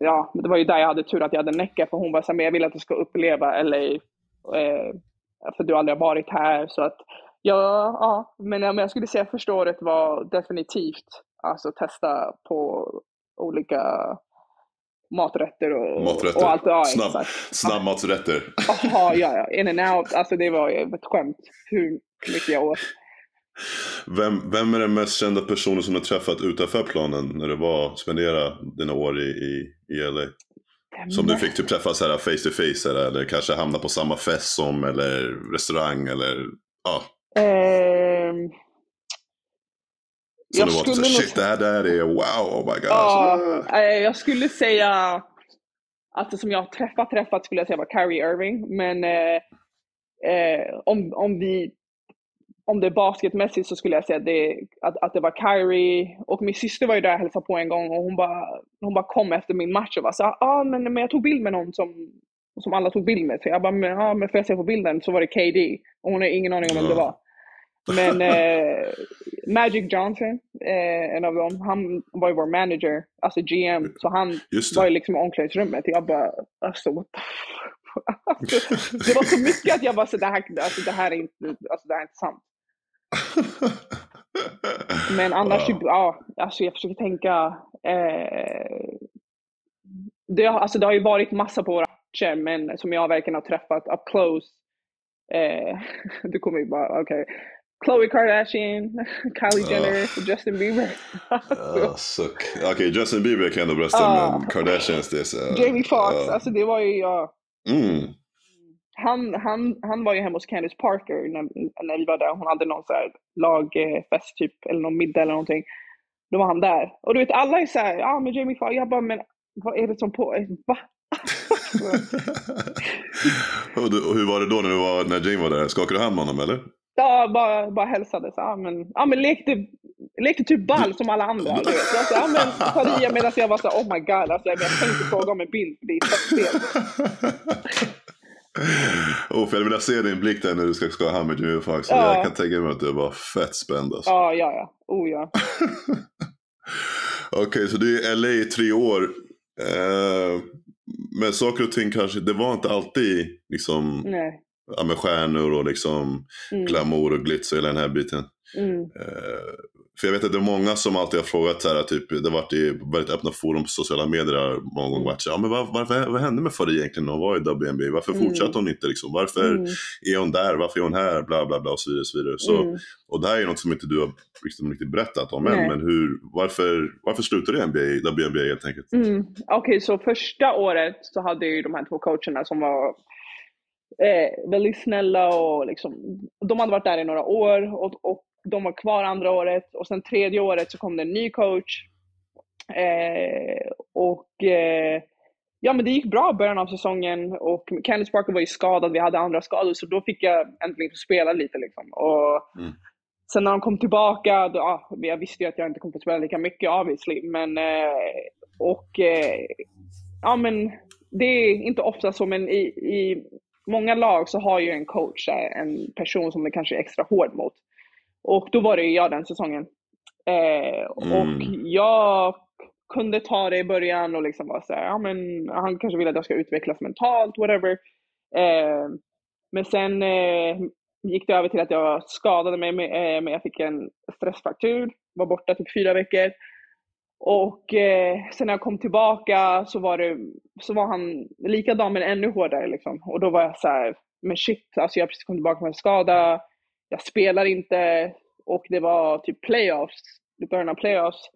ja, det var ju där jag hade tur att jag hade Necka, för hon var så här, men jag vill att du ska uppleva LA, eh, för du aldrig har varit här. Så att, ja, ja, men om jag skulle säga första året var definitivt alltså testa på olika maträtter och, Maträtter. och allt. Ja, Snabb, snabbmatsrätter. Jaha, ja, ja. In and out. Alltså det var ett skämt hur mycket jag åt. Vem, vem är den mest kända personen som du träffat utanför planen när du var spendera dina år i, i, i LA? Som du fick typ träffa så här face to face eller, eller kanske hamna på samma fest som eller restaurang eller ja. Ehm, Så jag du var så skulle här, nog- shit det här där är wow, oh my god. Ja, Så, eh, jag skulle säga det som jag har träffat, träffat skulle jag säga var Kyrie Irving. Men eh, eh, om, om vi om det är basketmässigt så skulle jag säga det, att, att det var Kyrie. Och min syster var ju där och hälsade på en gång och hon bara, hon bara kom efter min match och så ja ah, men, men jag tog bild med någon som som alla tog bild med. Så jag bara, men, ja, men får jag se på bilden så var det KD. Och hon har ingen aning om vem det var. Men eh, Magic Johnson, eh, en av dem, han var ju vår manager, alltså GM. Så han var ju liksom i omklädningsrummet. Jag bara, alltså what the alltså, Det var så mycket att jag bara, så det, här, alltså, det här är inte, alltså, det här är inte sant. Men annars, wow. ja, alltså jag försöker tänka. Eh, det, har, alltså det har ju varit massa på våra matcher, men som jag verkligen har träffat up close. Eh, du kommer ju bara, okej. Okay. Khloe Kardashian, Kylie Jenner, uh, Justin Bieber. uh, Okej, okay, Justin Bieber kan jag ändå brösta, uh, men Kardashians det är så... Jamie Foxx, uh, alltså det var ju, ja. Mm. Han, han, han var ju hemma hos Candice Parker när, när vi var där. Hon hade någon så här lagfest typ, eller någon middag eller någonting. Då var han där. Och du vet, alla är så här, ja men Jamie Foxx, jag bara, men vad är det som på, va? och, du, och hur var det då när, du var, när Jane var där? Skakade du hand med honom eller? Ja, bara, bara hälsade. Så, ja, men, ja, men lekte, lekte typ ball som alla andra. Du vet. Jag sa, ja, men, Faria medan jag var så oh my god, alltså, jag tänkte fråga om en bild, det är fett oh, för jag vill se din blick där när du ska skaka hand med Jimmy Fox. Ja. Jag kan tänka mig att du var fett spänd alltså. Ja, ja, ja. Oh ja. Okej, okay, så du är i LA i tre år. Uh, men saker och ting kanske, det var inte alltid liksom Nej ja, med stjärnor och liksom mm. glamour och glitz och hela den här biten. Mm. Uh, för jag vet att det är många som alltid har frågat så här, typ, det har varit i väldigt öppna forum på sociala medier många gånger. Mm. ja, men vad, vad, vad hände med Farid egentligen när hon var i WNB? Varför mm. fortsatte hon inte? Liksom? Varför mm. är hon där? Varför är hon här? Bla bla bla och så vidare. Och, så vidare. Så, mm. och det här är något som inte du har liksom riktigt berättat om än. Men hur, varför, varför slutade i WNBA helt enkelt? Mm. Okej, okay, så första året så hade ju de här två coacherna som var eh, väldigt snälla och liksom, de hade varit där i några år och, och de var kvar andra året och sen tredje året så kom det en ny coach. Eh, och eh, ja men det gick bra i början av säsongen och Candice Parker var ju skadad, vi hade andra skador så då fick jag äntligen spela lite liksom. Och mm. Sen när de kom tillbaka, då, ja, jag visste ju att jag inte kommer få spela lika mycket obviously, men eh, och eh, ja men det är inte ofta så men i, i många lag så har ju en coach en person som är kanske är extra hård mot. Och då var det jag den säsongen. Eh, mm. Och jag kunde ta det i början och liksom vara såhär, ja men han kanske vill att jag ska utvecklas mentalt, whatever. Eh, men sen eh, gick det över till att jag skadade mig, med, eh, men jag fick en stressfraktur, var borta typ fyra veckor. Och eh, sen när jag kom tillbaka så var, det, så var han likadan men ännu hårdare. Liksom. Och då var jag så här, men shit, alltså jag precis kom tillbaka med en skada, jag spelar inte och det var typ playoffs, i början av playoffs.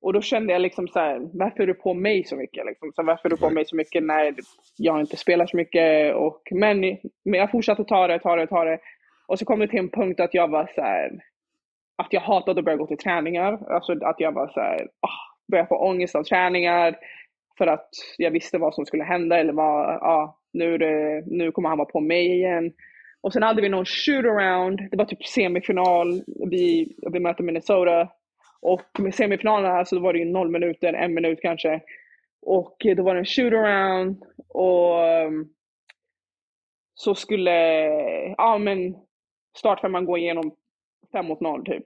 Och då kände jag liksom så här, varför är du på mig så mycket? Liksom? Så varför är du på mig så mycket när jag inte spelar så mycket? Och, men, men jag fortsatte ta det, ta det, ta det. Och så kom det till en punkt att jag var så här, att jag hatade att börja gå till träningar. Alltså att jag var så här, ah, oh, började få ångest av träningar för att jag visste vad som skulle hända eller vad, ja, nu, det, nu kommer han vara på mig igen. Och sen hade vi någon shootaround, det var typ semifinal, vi, vi mötte Minnesota. Och med semifinalerna så var det ju noll minuter, en minut kanske. Och då var det en shootaround och ehm, så skulle, ja men startfemman gå igenom fem mot noll typ.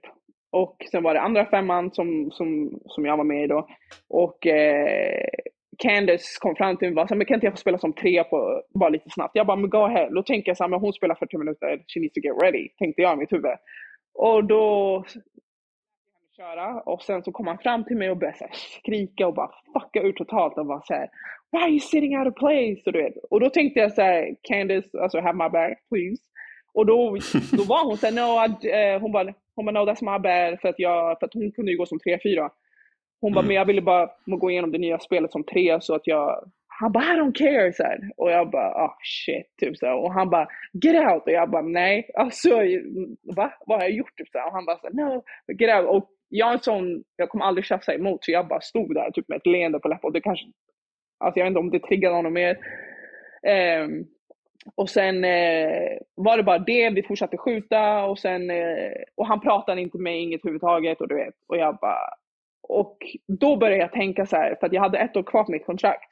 Och sen var det andra femman som, som, som jag var med i då. Och eh, Candice kom fram till mig och bara, men kan inte jag få spela som tre på, bara lite snabbt? Jag bara, men go ahead. Då tänker jag så här, men hon spelar 40 minuter, she needs to get ready, tänkte jag i mitt huvud. Och då köra och sen så kom han fram till mig och började så här, skrika och bara fucka ur totalt och var så här, Why are you sitting out of place? Och, du vet. och då tänkte jag så här, Candice, alltså have my back please. Och då, då var hon såhär, no, uh, hon bara, hon bara, no that's my bad, för att, jag, för att hon kunde ju gå som 3-4. Hon bara, mm. men jag ville bara gå igenom det nya spelet som 3 så att jag, han bara, I don't care, så här. Och jag bara, oh shit, typ så här. Och han bara, get out! Och jag bara, nej, alltså, va? Vad har jag gjort? Typ så här. Och han bara, no, get out! Och jag är en sån, jag kommer aldrig tjafsa emot, så jag bara stod där typ med ett leende på. Och det kanske, alltså jag vet inte om det triggade honom mer. Um, och sen eh, var det bara det, vi fortsatte skjuta och sen, eh, och han pratade inte med mig inget överhuvudtaget och du vet, och jag bara, och då började jag tänka så här, för att jag hade ett år kvar på mitt kontrakt.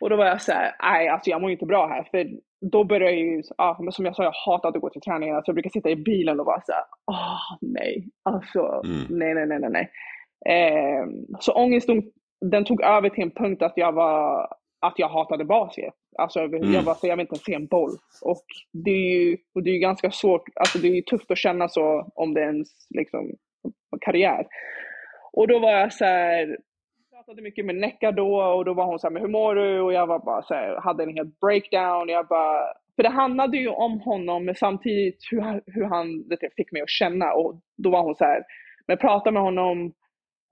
Och då var jag så här, nej alltså jag mår inte bra här. För då började jag ju, ja, som jag sa, jag hatade att gå till träningen. Alltså jag brukar sitta i bilen och vara så här, åh nej, alltså Mm. nej, nej, nej, nej, nej. Eh, så ångesten, den tog över till en punkt att jag var, att jag hatade basket. Alltså Mm. jag var jag vill inte se en boll. Och det är ju, och det är ganska svårt, alltså det är ju tufft att känna så om det är ens liksom, karriär. Och då var jag så här, pratade mycket med Necka då och då var hon så här, men hur mår du? Och jag var bara så här, hade en helt breakdown. Jag bara, för det handlade ju om honom, men samtidigt hur, han- hur han det fick mig att känna. Och då var hon så här, men prata med honom.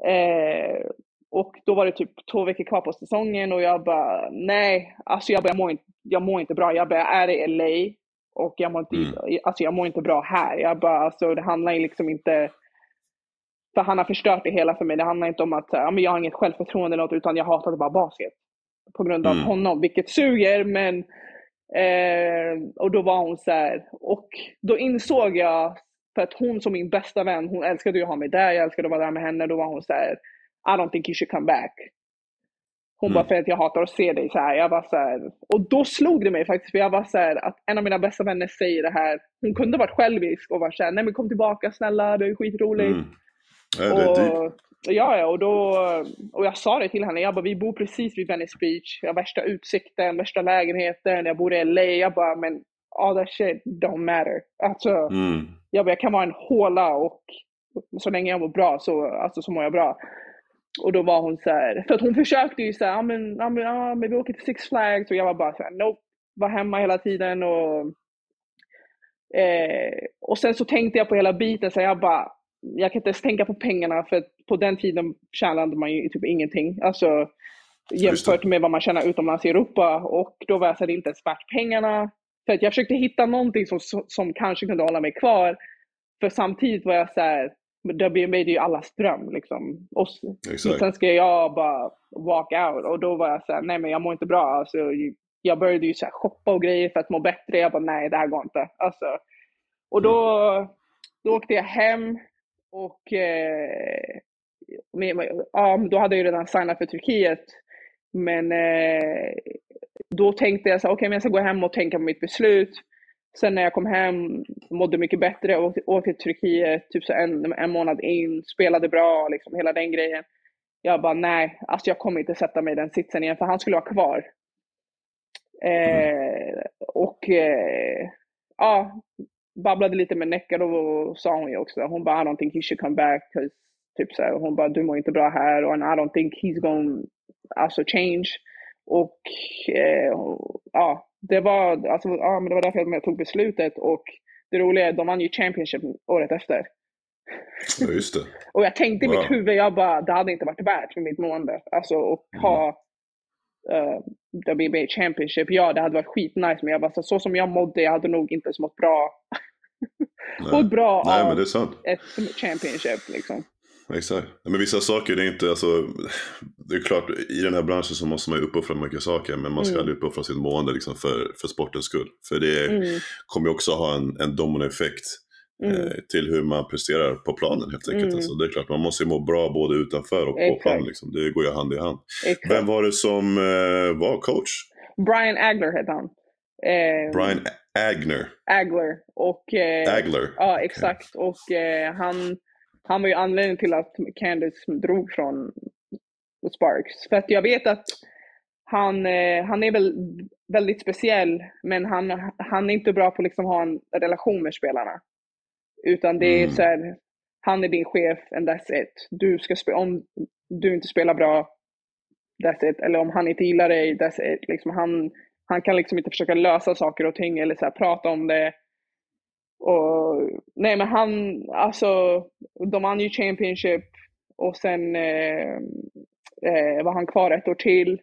Eh, och då var det typ två veckor kvar på säsongen och jag bara, nej, alltså jag, bara, jag, mår, inte, jag mår inte bra. Jag bara, jag är i LA och jag mår inte, alltså jag mår inte bra här. Jag bara, alltså det handlar ju liksom inte för han har förstört det hela för mig. Det handlar inte om att ja, men jag har inget självförtroende eller något, utan jag hatade bara basket. På grund av Mm. honom, vilket suger. Men, eh, och då var hon så här, och då insåg jag, för att hon som min bästa vän, hon älskade ju att ha mig där, jag älskade att vara där med henne. Då var hon så här, I don't think you should come back. Hon Mm. bara, för att jag hatar att se dig så här. Jag var så här. Och då slog det mig faktiskt, för jag var så här, att en av mina bästa vänner säger det här. Hon kunde varit självisk och varit så här, nej men kom tillbaka snälla, det är skitroligt. Mm. Ja. Och, ja, ja, och, då, och jag sa det till henne. Jag bara, vi bor precis vid Venice Beach. Jag har värsta utsikten, värsta lägenheten. Jag bor i LA. Jag bara, men all that shit don't matter. Alltså, Mm. jag, bara, jag kan vara en håla och så länge jag mår bra så, alltså, så mår jag bra. Och då var hon så här, för att hon försökte ju säga, ja men, ja, men, vi åker till Six Flags. Och jag var bara så här, nope. Var hemma hela tiden och Eh, och sen så tänkte jag på hela biten, så jag bara, jag kan inte ens tänka på pengarna för på den tiden tjänade man ju typ ingenting. Alltså jämfört med vad man tjänar utomlands i Europa. Och då var jag så här, inte ens värt pengarna. För att jag försökte hitta någonting som, som kanske kunde hålla mig kvar. För samtidigt var jag så här, WNBA är ju allas dröm liksom. Och Exakt. sen ska jag bara walk out. Och då var jag så här, nej men jag mår inte bra. Alltså, jag började ju så här shoppa och grejer för att må bättre. Jag bara, nej det här går inte. Alltså, och då, då åkte jag hem och eh, med, med, ja, då hade jag ju redan signat för Turkiet. Men eh, då tänkte jag så okej, men jag ska gå hem och tänka på mitt beslut. Sen när jag kom hem, mådde mycket bättre, åkte, åkte till Turkiet typ så en, en månad in, spelade bra, liksom hela den grejen. Jag bara, nej, alltså jag kommer inte sätta mig i den sitsen igen, för han skulle vara kvar. Eh, och eh, ja, babblade lite med Necka då sa hon ju också, hon bara I don't think he should come back. Typ så här, hon bara du mår inte bra här och I don't think he's going alltså change. Och eh, ja, det var, alltså, ja, men det var därför jag tog beslutet och det roliga är de vann ju Championship året efter. Ja, just det. Och jag tänkte i Wow. mitt huvud, jag bara, det hade inte varit värt för mitt mående. Alltså att ha uh, WBA Championship. Ja, det hade varit skitnice, men jag bara, så, så som jag mådde, jag hade nog inte ens mått bra, mått bra Nej, av ett Championship liksom. Exakt. Men vissa saker, det är inte, alltså, det är klart, i den här branschen så måste man ju uppoffra mycket saker, men man ska Mm. aldrig uppoffra sitt mående liksom för, för sportens skull. För det Mm, kommer ju också ha en, en dominoeffekt mm. eh, till hur man presterar på planen helt enkelt. Mm. Alltså, det är klart, man måste ju må bra både utanför och på Exakt. plan. Liksom. Det går ju hand i hand. Exakt. Vem var det som eh, var coach? Brian Agler hette han. Eh, Brian Agner. Agler. Och, eh, Agler. Ja, exakt. Och eh, han, han var ju anledningen till att Candice drog från Sparks. För att jag vet att han, eh, han är väl väldigt speciell, men han, han är inte bra på att liksom ha en relation med spelarna. Utan det är Mm. så här, han är din chef and that's it. Du ska spe- om du inte spelar bra, that's it. Eller om han inte gillar dig, that's it. Liksom han, han kan liksom inte försöka lösa saker och ting eller så här, prata om det. Och, nej men han, alltså, de vann ju Championship och sen eh, eh, var han kvar ett år till.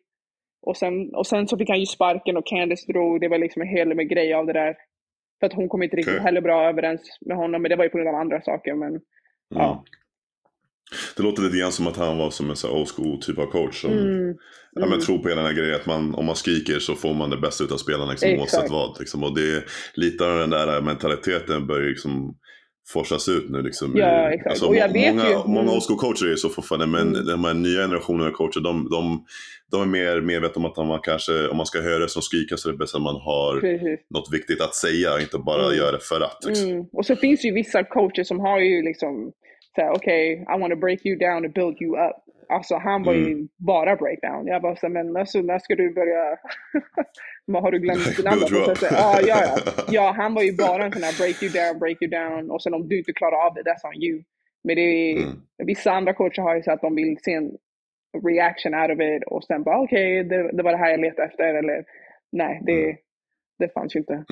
Och sen, och sen så fick han ju sparken och Candice drog. Det var liksom en hel med grej av det där. För att hon kom inte riktigt Okej. heller bra överens med honom, men det var ju på grund av andra saker. Men Ja. Det låter lite grann som att han var som en old school typ av coach som mm, ja, men mm. tror på hela den här grejen att man, om man skriker så får man det bästa utav spelarna liksom, Exakt. oavsett vad. Liksom. Och det, lite av den där mentaliteten börjar liksom forsas ut nu. Liksom. Ja, exakt. Alltså, Och jag vet många, ju- många mm. old school coacher är så fortfarande, men Mm. de här nya generationerna av coacher, de, de, de är mer medvetna om att man kanske, om man ska höra som skrika så är det bäst att man har Precis. något viktigt att säga, inte bara Mm. göra det för att. Liksom. Mm. Och så finns det ju vissa coacher som har ju liksom såhär, okej, I want to break you down and build you up. Alltså han var ju bara breakdown. Jag bara, så, men alltså, när ska du börja? Men har du glömt din andra process? Ja, ja, ja. ja, han var ju bara en sån här break you down, break you down. Och sen om du inte klarar av det, that's on you. Men det är, Mm. vissa andra coacher har ju så att de vill se en reaction out of it och sen bara okej, det, det var det här jag letade efter. Eller nej, det, Mm. det fanns ju inte.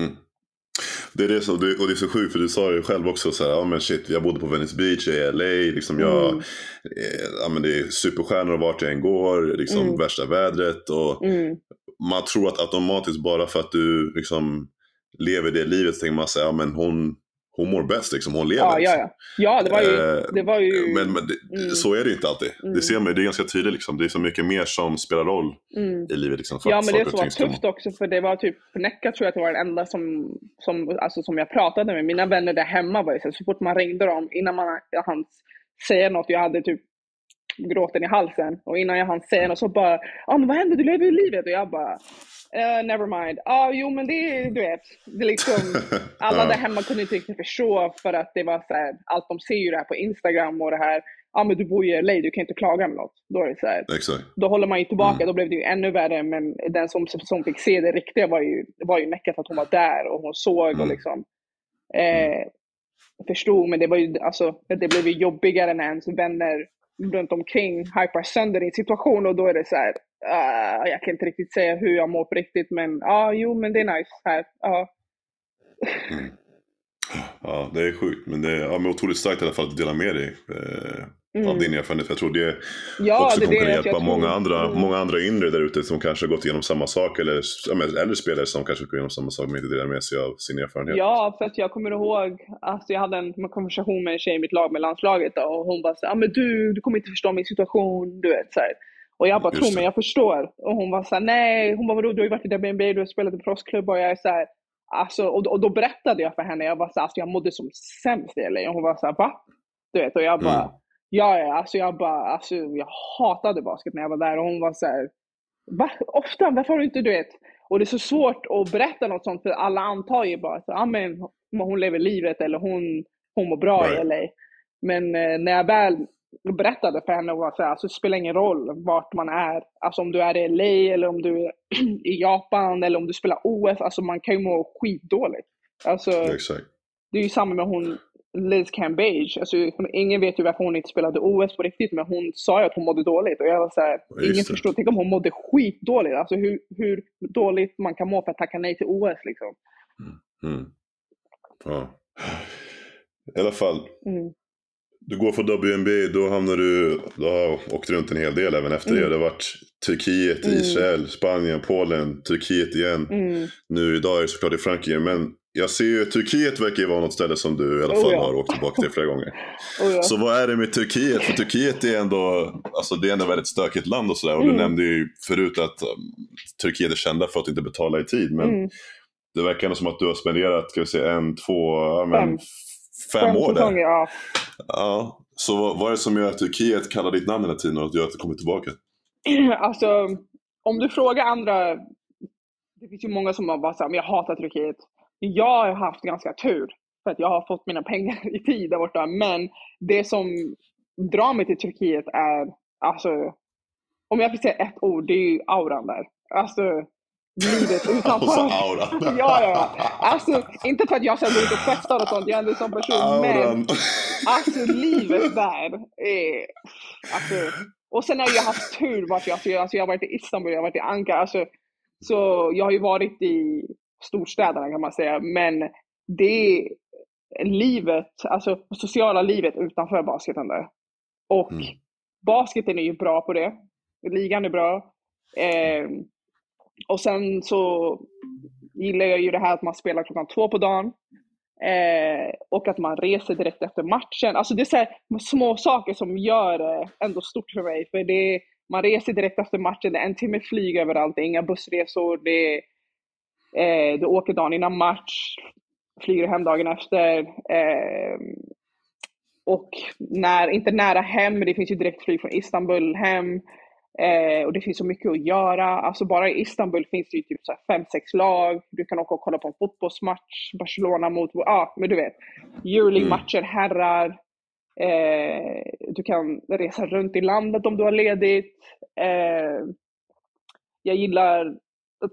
Det är det som, och det är så sjukt för du sa ju själv också så här, ja men shit jag bodde på Venice Beach i LA, liksom jag, Mm. eh, ja men det är superstjärnor vart jag än går, liksom Mm. värsta vädret och Mm. man tror att automatiskt bara för att du liksom lever det livet så tänker man säga, ja men hon, hon mår bäst liksom, hon lever. Ja, ja, liksom. ja. Ja, det var ju... Eh, Det var ju Men, men det, Mm. så är det inte alltid. Mm. Det ser man, det är ganska tydligt liksom. Det är så mycket mer som spelar roll mm. i livet liksom. Ja, men det saker som var tufft också, för det var typ, Necka tror jag att det var den enda som, som, alltså, som jag pratade med. Mina vänner där hemma var ju så, så fort man ringde dem, innan man hann säga något, jag hade typ gråten i halsen. Och innan jag hann säga något så bara, ja men vad hände, du lever ju livet. Och jag bara, uh, never mind. Ja, jo men det är, du vet, det är liksom, alla där hemma kunde inte riktigt förstå för att det var så här, allt de ser ju det här på Instagram och det här, ja men du bor i LA, du kan inte klaga med något. Då är det så här, Exakt. då håller man ju tillbaka, Mm. då blev det ju ännu värre. Men den som, som fick se det riktiga var ju, var ju Necka för att hon var där och hon såg och Mm. liksom eh, förstod. Men det var ju, alltså, det blev ju jobbigare när ens vänner runt omkring hypar sönder din situation och då är det så här, ah, jag kan inte riktigt säga hur jag mår på riktigt men ja, ah, jo men det är nice här. Ja. Mm. Ja, det är sjukt. Men det är ja, men otroligt starkt i alla fall att dela med dig eh, av Mm. din erfarenhet. Jag tror det Ja, också det kommer kunna att hjälpa tror- många, andra, mm. många andra inre där ute som kanske har gått igenom samma sak. Eller äldre spelare som kanske går igenom samma sak men inte delar med sig av sin erfarenhet. Ja, för att jag kommer ihåg, alltså jag hade en konversation med en tjej i mitt lag med landslaget då, och hon bara så ah, men du, du kommer inte förstå min situation, du vet så här. Och jag bara, tro mig, jag förstår. Och hon var så här, nej, hon bara, vadå, du har ju varit i WNBA, du har spelat i proffsklubb och jag är så här, alltså, och, och då berättade jag för henne, jag var så här, alltså jag mådde som sämst i LA. Och hon var så här, va? Du vet, och jag bara, Mm. ja, ja, alltså jag bara, alltså jag hatade basket när jag var där och hon var så här, va? Ofta, varför har du inte, du vet? Och det är så svårt att berätta något sånt för alla antar ju bara att ah, men, hon lever livet eller hon, hon mår bra Right. i LA. Men eh, när jag väl berättade för henne och var så här, alltså, det spelar ingen roll vart man är. Alltså om du är i LA eller om du är i Japan eller om du spelar OS. Alltså man kan ju må skitdåligt. Alltså, Exakt. det är ju samma med hon Liz Cambage. Alltså, ingen vet ju varför hon inte spelade OS på riktigt, men hon sa ju att hon mådde dåligt. Och jag var så här, ingen förstår. Tänk om hon mådde skitdåligt. Alltså hur, hur dåligt man kan må för att tacka nej till OS liksom. Mm. Ja. I alla fall, Mm. Du går från WNBA, då hamnar du, du har åkt runt en hel del även efter Mm. det. Det har varit Turkiet, Mm. Israel, Spanien, Polen, Turkiet igen. Mm. Nu idag är det såklart i Frankrike, men jag ser ju Turkiet verkar ju vara något ställe som du i alla Oh, fall ja. har åkt tillbaka till flera gånger. Och jag, Så vad är det med Turkiet? För Turkiet är ändå, alltså det är ändå ett väldigt stökigt land och sådär. Och du Mm. nämnde ju förut att um, Turkiet är kända för att inte betala i tid. Men mm. det verkar ändå som att du har spenderat, ska vi säga, en, två, ja, men, Fem. Fem, år där. ja. Ja. Så vad, är det som gör att Turkiet kallar ditt namn hela tiden och att gör att du kommer tillbaka? Alltså, om du frågar andra, det finns ju många som har såhär, men jag hatar Turkiet. Jag har haft ganska tur, för att jag har fått mina pengar i tid där borta. Men det som drar mig till Turkiet är, alltså, om jag fick säga ett ord, det är ju auran där. Alltså, livet utanför. Och så auran. ja, ja. Alltså, inte för att jag gå ut och festa och sånt, jag är inte en sån person. Men Auran. Alltså livet där är... Alltså, och sen har jag haft tur vart jag, alltså, jag, alltså, jag har varit i Istanbul, jag har varit i Ankara. Alltså, så jag har ju varit i storstäderna kan man säga. Men det livet, alltså sociala livet utanför basketen där. Och Mm. basketen är ju bra på det. Ligan är bra. Eh, och sen så gillar jag ju det här att man spelar klockan två på dagen. Eh, och att man reser direkt efter matchen. Alltså det är så här små saker som gör det ändå stort för mig. För det är, man reser direkt efter matchen, det är en timme flyg överallt, det är inga bussresor, det är, eh, du åker dagen innan match, flyger hem dagen efter. Eh, och när, inte nära hem, det finns ju direktflyg från Istanbul hem. Eh, och det finns så mycket att göra. Alltså bara i Istanbul finns det ju typ så fem, sex lag. Du kan åka och kolla på en fotbollsmatch. Barcelona mot, ja ah, men du vet. Euroleague-matcher, herrar. Eh, du kan resa runt i landet om du har ledigt. Eh, jag gillar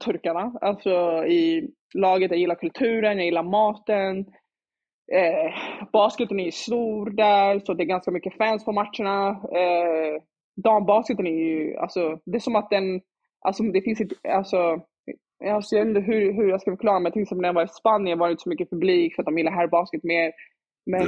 turkarna, alltså i laget. Jag gillar kulturen, jag gillar maten. Eh, basketen är stor där, så det är ganska mycket fans på matcherna. Eh, dambasketen är ju, alltså, det är som att den, alltså det finns ett, alltså, alltså jag vet inte hur, hur jag ska förklara, men till exempel när jag var i Spanien var det inte så mycket publik för att de gillar herrbasket mer. Men,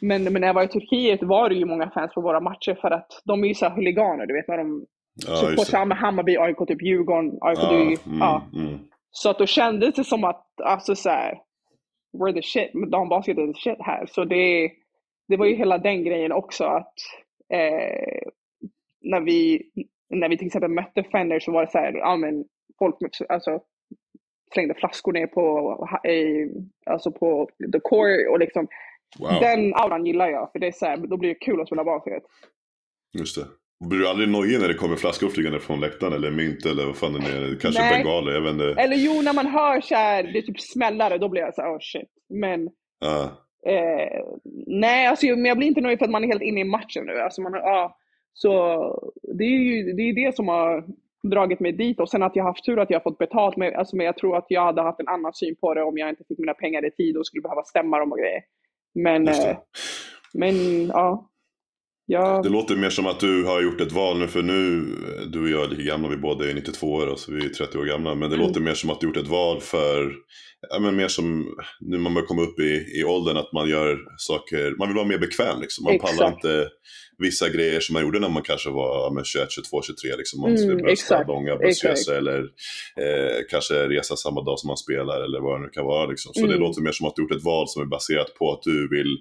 men, men när jag var i Turkiet var det ju många fans på våra matcher för att de är ju såhär huliganer, du vet när de ja, supportar med Hammarby, AIK, typ Djurgården, AIK, ja, mm, ja. Mm. Så att då kändes det som att, alltså såhär, we're the shit, dambasket är the shit här. Så det, det var ju hela den grejen också att eh, när, vi, när vi till exempel mötte Fender så var det så här, ja men folk alltså, slängde flaskor ner på, i, alltså på the core och liksom wow. den auran gillar jag för det är så här, då blir det kul att spela basket. Just det. Blir du aldrig nojig när det kommer flaskor flygande från läktaren eller mynt eller vad fan det är? Kanske Nej. bengaler, jag vet inte. Eller jo, när man hör så här, det är typ smällare, då blir jag så här, oh shit. Men ah. eh, nej, alltså, men jag blir inte nöjd för att man är helt inne i matchen nu. Alltså, man, ah, så det är ju det, är det som har dragit mig dit och sen att jag haft tur att jag fått betalt. Med, alltså, men jag tror att jag hade haft en annan syn på det om jag inte fick mina pengar i tid och skulle behöva stämma dem och grejer. Men, eh, men ja. Ja. Det låter mer som att du har gjort ett val nu för nu, du och jag är lika gamla, vi båda är 92 år så vi är 30 år gamla. Men det mm. låter mer som att du gjort ett val för, ja, men mer som nu man börjar komma upp i, i åldern att man gör saker, man vill vara mer bekväm liksom. Man Exakt. pallar inte vissa grejer som man gjorde när man kanske var ja, 21, 22, 23. Liksom. Man skulle mm, brösta långa bussresor eller eh, kanske resa samma dag som man spelar eller vad det nu kan vara. Liksom. Så mm. det låter mer som att du gjort ett val som är baserat på att du vill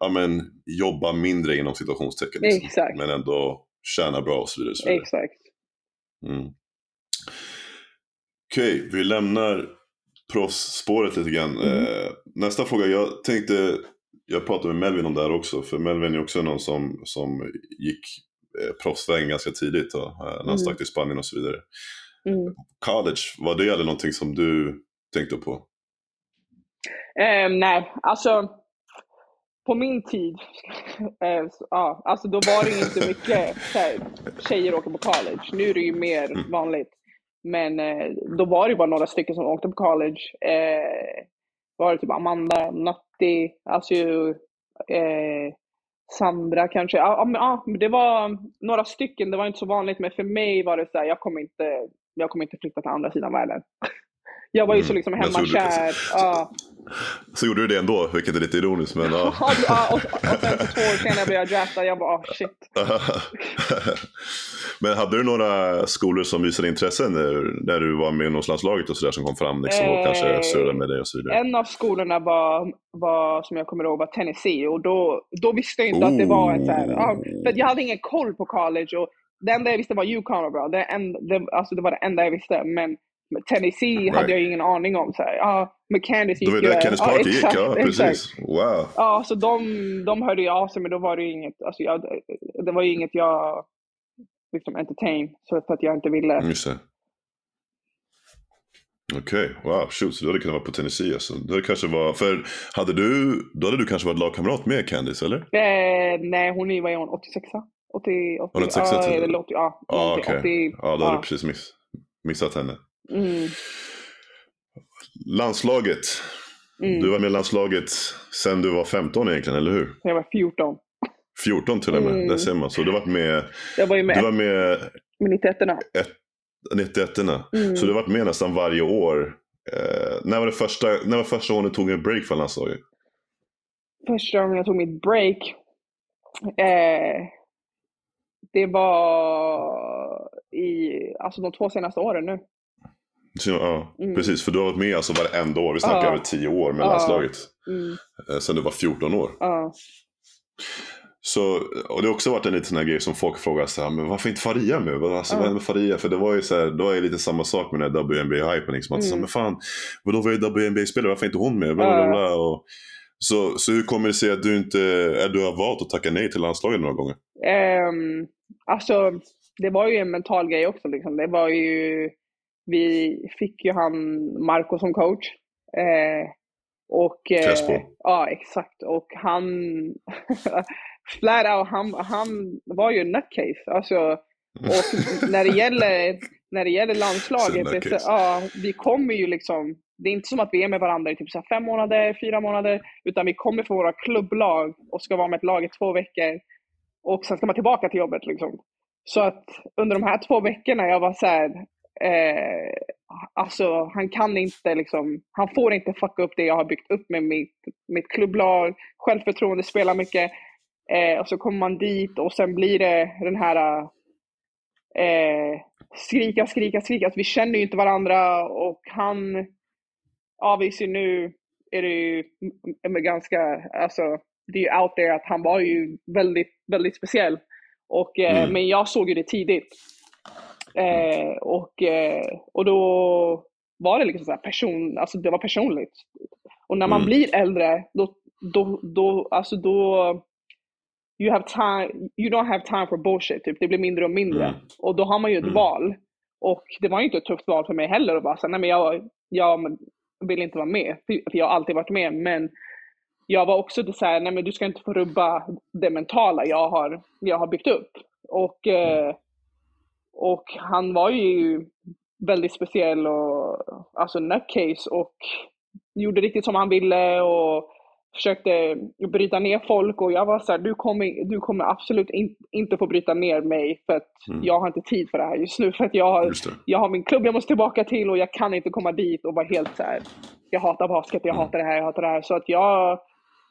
ja, men, jobba mindre inom situationstecken. Liksom. Men ändå tjäna bra och så vidare. Så vidare. Exakt. Mm. Okej, okay, vi lämnar proffsspåret lite grann. Mm. Eh, nästa fråga, jag tänkte, jag pratade med Melvin om det här också, för Melvin är också någon som, som gick eh, proffsvägen ganska tidigt då, eh, när han mm. stack till Spanien och så vidare. Mm. College, var det aldrig någonting som du tänkte på? Um, nej, alltså på min tid, äh, ja, alltså då var det inte mycket här, tjejer åker på college. Nu är det ju mer mm. vanligt. Men eh, då var det bara några stycken som åkte på college. Eh, var det typ Amanda, Natti, alltså eh, Sandra kanske. Ja, men, ja, det var några stycken, det var inte så vanligt. Men för mig var det så här, jag kommer inte, jag kommer inte flytta till andra sidan världen. Jag var ju så mm. liksom hemmakär. Ja. Så gjorde du det ändå, vilket är lite ironiskt. Men, ja. ja, och, och sen två år senare blev jag draftad. Jag bara, oh, shit. men hade du några skolor som visade intresse när, när du var med i ungdomslandslaget och sådär som kom fram liksom, och eh, kanske surrade med dig och så vidare? En av skolorna var, var, som jag kommer ihåg, var Tennessee. Och då, då visste jag inte oh. att det var en så här, ja, för jag hade ingen koll på college. Och det enda jag visste var UConn var bra. Det, en, det, alltså, det var det enda jag visste. Men Tennessee right. hade jag ingen aning om. Så här, ja, med Candice gick ju... Det var där Candice Park ja, gick, ja precis. Wow. Ja, så de, de hörde ju av sig men då var det ju inget, alltså jag, det var ju inget jag liksom entertain. Så för att jag inte ville. Just det. Okej, okay. wow, shoot, så du hade kunnat vara på Tennessee alltså. Det kanske var, för hade du, då hade du kanske varit lagkamrat med Candice eller? Eh, nej, hon är, vad är hon, 86 80, 80, 86 ja, eller 80, ja, ah, okay. 80, ja, då hade du precis miss, missat henne. Mm. Landslaget. Mm. Du var med i landslaget sen du var 15 egentligen, eller hur? Jag var 14. 14 till och med, mm. där ser man. Så du var med... Jag var ju med. Du var med... Med 91 91 mm. Så du har varit med nästan varje år. Eh, när, var det första, när var första gången du tog en break från landslaget? Första gången jag tog mitt break? Eh, det var i alltså de två senaste åren nu. Ja, mm. precis. För du har varit med alltså varenda år. Vi snackar ja. över tio år med ja. landslaget. Mm. Eh, sen du var 14 år. Ja. Så, och det har också varit en liten sån här grej som folk frågar så här, men varför inte Faria med? Alltså, ja. med Faria? För det var ju så här, då är det lite samma sak med den här WNBA-hypen. Liksom. mm. men fan, vadå var ju WNBA-spelare, varför är inte hon med? Bla, bla, bla, och, Så, så hur kommer det sig att du inte är du har valt att tacka nej till landslaget några gånger? Um, alltså, det var ju en mental grej också. Liksom. Det var ju, vi fick ju han Marco som coach. Eh, och, eh, ja, exakt. Och han, flat out, han, han var ju en nutcase. Alltså, och när det gäller, när det gäller landslaget, det, ja, vi kommer ju liksom, det är inte som att vi är med varandra i typ så fem månader, fyra månader, utan vi kommer för våra klubblag och ska vara med ett lag i två veckor. Och sen ska man tillbaka till jobbet. Liksom. Så att under de här två veckorna, jag var så här, eh, alltså han kan inte liksom, han får inte fucka upp det jag har byggt upp med mitt, mitt klubblag, självförtroende, spelar mycket. Eh, och så kommer man dit och sen blir det den här eh, skrika, skrika, skrika. Alltså, vi känner ju inte varandra och han, obviously nu är det ju ganska, alltså det är ju out there att han var ju väldigt, väldigt speciell. Och, eh, mm. Men jag såg ju det tidigt. Eh, och, eh, och då var det liksom så person, alltså det var personligt. Och när man mm. blir äldre, då, då, då, alltså då, you have time, you don't have time for bullshit, typ. det blir mindre och mindre. Mm. Och då har man ju ett mm. val. Och det var ju inte ett tufft val för mig heller att bara säga, nej men jag, jag vill inte vara med, för jag har alltid varit med. Men jag var också så här, nej men du ska inte få rubba det mentala jag har, jag har byggt upp. Och, eh, och han var ju väldigt speciell och alltså nutcase och gjorde riktigt som han ville och försökte bryta ner folk och jag var så här, du kommer, du kommer absolut in, inte få bryta ner mig för att mm. jag har inte tid för det här just nu. För att jag har, jag har min klubb jag måste tillbaka till och jag kan inte komma dit och vara helt så här, jag hatar basket, jag mm. hatar det här, jag hatar det här. Så att jag,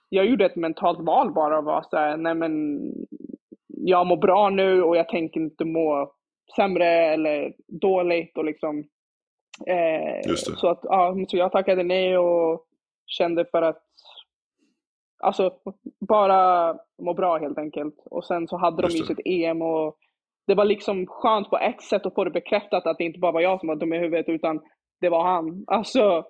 jag gjorde ett mentalt val bara och var så här, nej men jag mår bra nu och jag tänker inte må sämre eller dåligt och liksom eh, så att ja, så jag tackade nej och kände för att alltså bara må bra helt enkelt. Och sen så hade de ju sitt EM och det var liksom skönt på ett sätt att få det bekräftat att det inte bara var jag som var dum i huvudet utan det var han. Alltså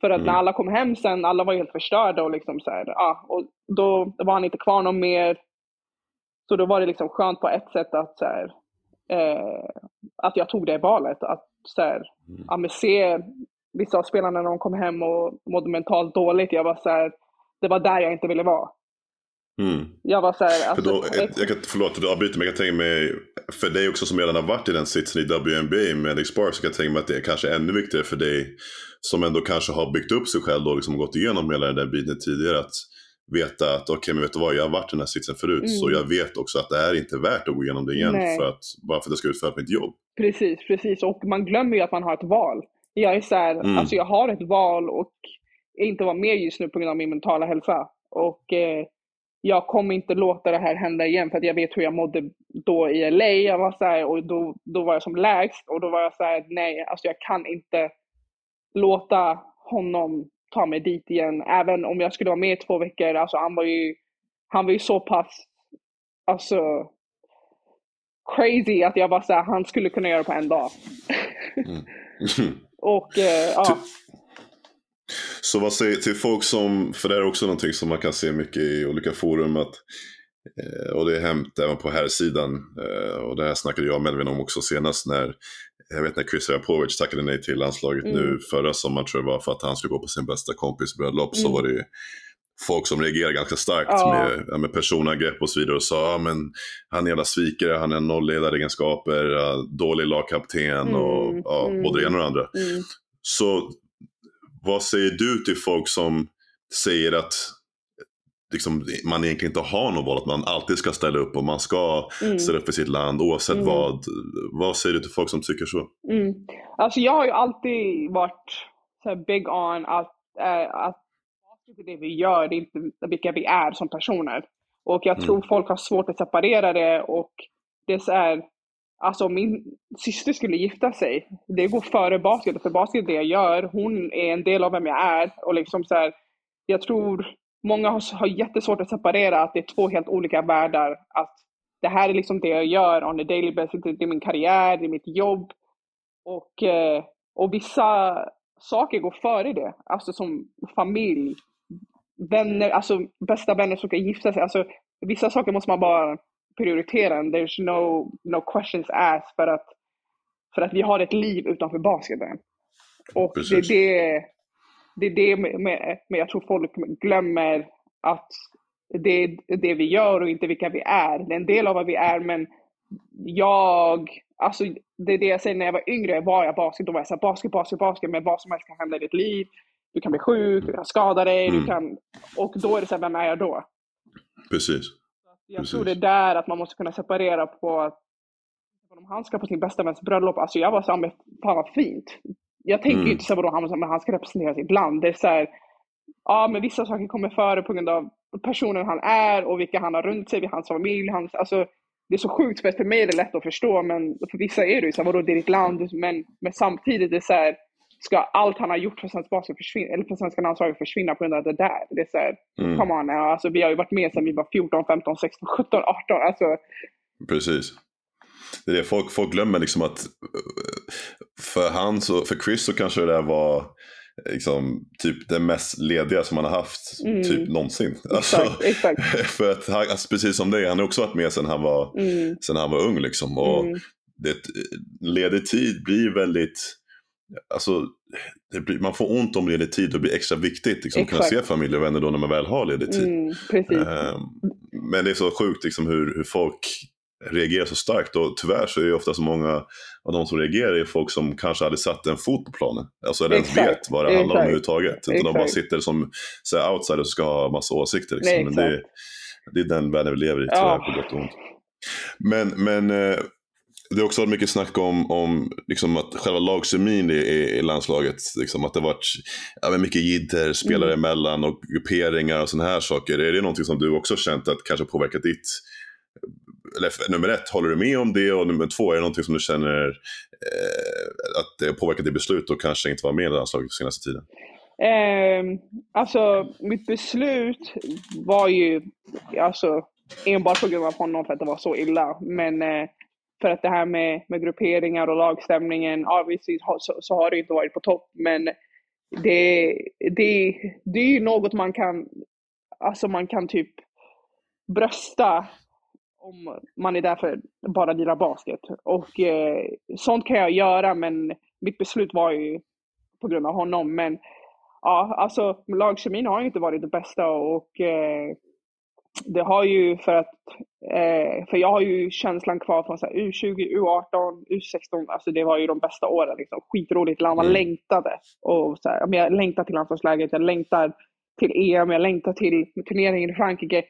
för att mm. när alla kom hem sen, alla var helt förstörda och liksom så här, ja, och då var han inte kvar någon mer. Så då var det liksom skönt på ett sätt att så här, eh, att jag tog det valet. Att så här, mm. ja, men se vissa av spelarna när de kom hem och mådde mentalt dåligt. Jag var så här, det var där jag inte ville vara. Mm. Jag var så här, alltså, då, jag kan, förlåt att du avbryter men jag kan tänka mig, för dig också som redan har varit i den sitsen i WNBA med Alex Barr så kan jag tänka mig att det är kanske ännu viktigare för dig som ändå kanske har byggt upp sig själv och liksom gått igenom hela den där biten tidigare. Att veta att okej, okay, men vet du vad, jag har varit i den här sitsen förut. Mm. Så jag vet också att det är inte värt att gå igenom det igen för att, bara för att jag ska utföra mitt jobb. Precis, precis. Och man glömmer ju att man har ett val. Jag är så här, mm. alltså jag har ett val och inte vara med just nu på grund av min mentala hälsa. Och eh, jag kommer inte låta det här hända igen för att jag vet hur jag mådde då i LA. Jag var så här, och då, då var jag som lägst och då var jag så här, nej, alltså jag kan inte låta honom ta mig dit igen. Även om jag skulle vara med i två veckor. Alltså han var ju, han var ju så pass, alltså crazy att jag var så här, han skulle kunna göra det på en dag. Mm. och eh, ja. Så vad säger till folk som, för det är också någonting som man kan se mycket i olika forum att eh, och det är hänt även på här sidan eh, och det här snackade jag och Melvin om också senast när jag vet när Chris Rapovic tackade nej till landslaget mm. nu förra sommaren tror jag var för att han skulle gå på sin bästa kompis bröllop mm. så var det folk som reagerade ganska starkt ja. med, med personangrepp och så vidare och sa ja, men han är en jävla svikare, han har nollledaregenskaper, dålig lagkapten mm. och ja, mm. både det ena och det andra. Mm. Så vad säger du till folk som säger att liksom, man egentligen inte har något val, att man alltid ska ställa upp och man ska mm. ställa upp för sitt land oavsett mm. vad. Vad säger du till folk som tycker så? Mm. Alltså jag har ju alltid varit så big on att, äh, att det vi gör, det är inte vilka vi är som personer. Och jag tror mm. folk har svårt att separera det och det är Alltså om min syster skulle gifta sig, det går före basket. För basket är det jag gör. Hon är en del av vem jag är. Och liksom så här, jag tror många har, har jättesvårt att separera att det är två helt olika världar. Att det här är liksom det jag gör on a daily basis. Det är min karriär, det är mitt jobb. Och, eh, och vissa saker går före det. Alltså som familj, vänner, alltså bästa vänner som ska gifta sig. Alltså, vissa saker måste man bara prioritera. There's no, no questions asked för att, för att vi har ett liv utanför basketen. Och det är det, det, är det med, med, med, jag tror folk glömmer att det är det vi gör och inte vilka vi är. Det är en del av vad vi är, men jag, alltså det är det jag säger när jag var yngre, var jag basket, då var jag såhär basket, basket, basket, men vad som helst kan hända i ditt liv. Du kan bli sjuk, du kan skada dig, mm. du kan, och då är det såhär, vem är jag då? Precis. Jag Precis. tror det är där att man måste kunna separera på att om han ska på sin bästa väns bröllop, alltså jag var såhär, fan vad fint. Jag tänker mm. inte så vadå, han, han ska representera sitt land. Det är såhär, ja men vissa saker kommer före på grund av personen han är och vilka han har runt sig, hans familj, hans, alltså det är så sjukt för, mig är det lätt att förstå men för vissa är det ju så vadå det är ditt land men, men samtidigt är det så här, ska allt han har gjort för svensk basket försvinna, eller för svenska landslaget försvinna på grund av det där? Det är så här, mm. come on alltså vi har ju varit med sedan vi var 14, 15, 16, 17, 18, alltså. Precis. Det är det, folk, folk glömmer liksom att för han så, för Chris så kanske det där var liksom, typ det mest lediga som han har haft mm. typ någonsin. Alltså, exakt, exakt. För att han, alltså, precis som dig, han har också varit med sedan han var, mm. sedan han var ung. Liksom, och mm. det, ledig tid blir väldigt, alltså, blir, man får ont om ledig tid och det blir extra viktigt liksom, att kunna se familj och vänner då när man väl har ledig tid. Mm, um, men det är så sjukt liksom, hur, hur folk reagerar så starkt och tyvärr så är det ofta så många av de som reagerar är folk som kanske aldrig satt en fot på planen. Alltså eller ens vet vad det handlar om överhuvudtaget. Utan de bara sitter som så outsiders och ska ha massa åsikter. Liksom. Nej, men det, det, är den världen vi lever i tyvärr ja. på gott och ont. Men, men eh, det har också varit mycket snack om, om liksom att själva lagkemin i, i, landslaget. Liksom att det har varit ja, mycket jidder, spelare mm. emellan och grupperingar och sådana här saker. Är det någonting som du också känt att kanske påverkat ditt eller nummer ett, håller du med om det? Och nummer två, är det någonting som du känner eh, att det har påverkat ditt beslut och kanske inte vara med i landslaget senaste tiden? Eh, alltså, mitt beslut var ju alltså, enbart på grund av honom för att det var så illa. Men eh, för att det här med, med grupperingar och lagstämningen, obviously så, så har det inte varit på topp. Men det, det, det är ju något man kan, alltså man kan typ brösta om man är där för bara lira basket. Och eh, sånt kan jag göra, men mitt beslut var ju på grund av honom. Men ja, alltså lagkemin har ju inte varit det bästa och eh, det har ju för att, eh, för jag har ju känslan kvar från så här, U20, U18, U16, alltså det var ju de bästa åren liksom. Skitroligt, man mm. längtade. Och så här, jag längtar till landslagsläget, jag längtar till EM, jag längtar till turneringen i Frankrike.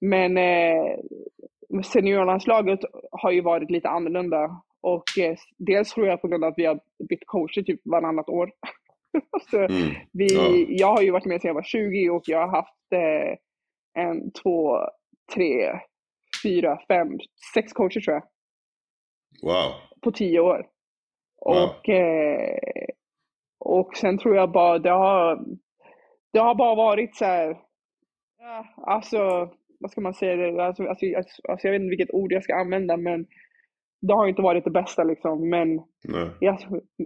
Men eh, seniorlandslaget har ju varit lite annorlunda. Och eh, dels tror jag på grund av att vi har bytt coacher typ varannat år. så mm. vi, ja. Jag har ju varit med sedan jag var 20 och jag har haft eh, en, två, tre, fyra, fem, sex coacher tror jag. Wow. På tio år. Wow. Och, eh, och sen tror jag bara det har, det har bara varit så här, ja, alltså vad ska man säga, alltså, alltså, alltså, jag vet inte vilket ord jag ska använda men det har inte varit det bästa liksom. Men, jag,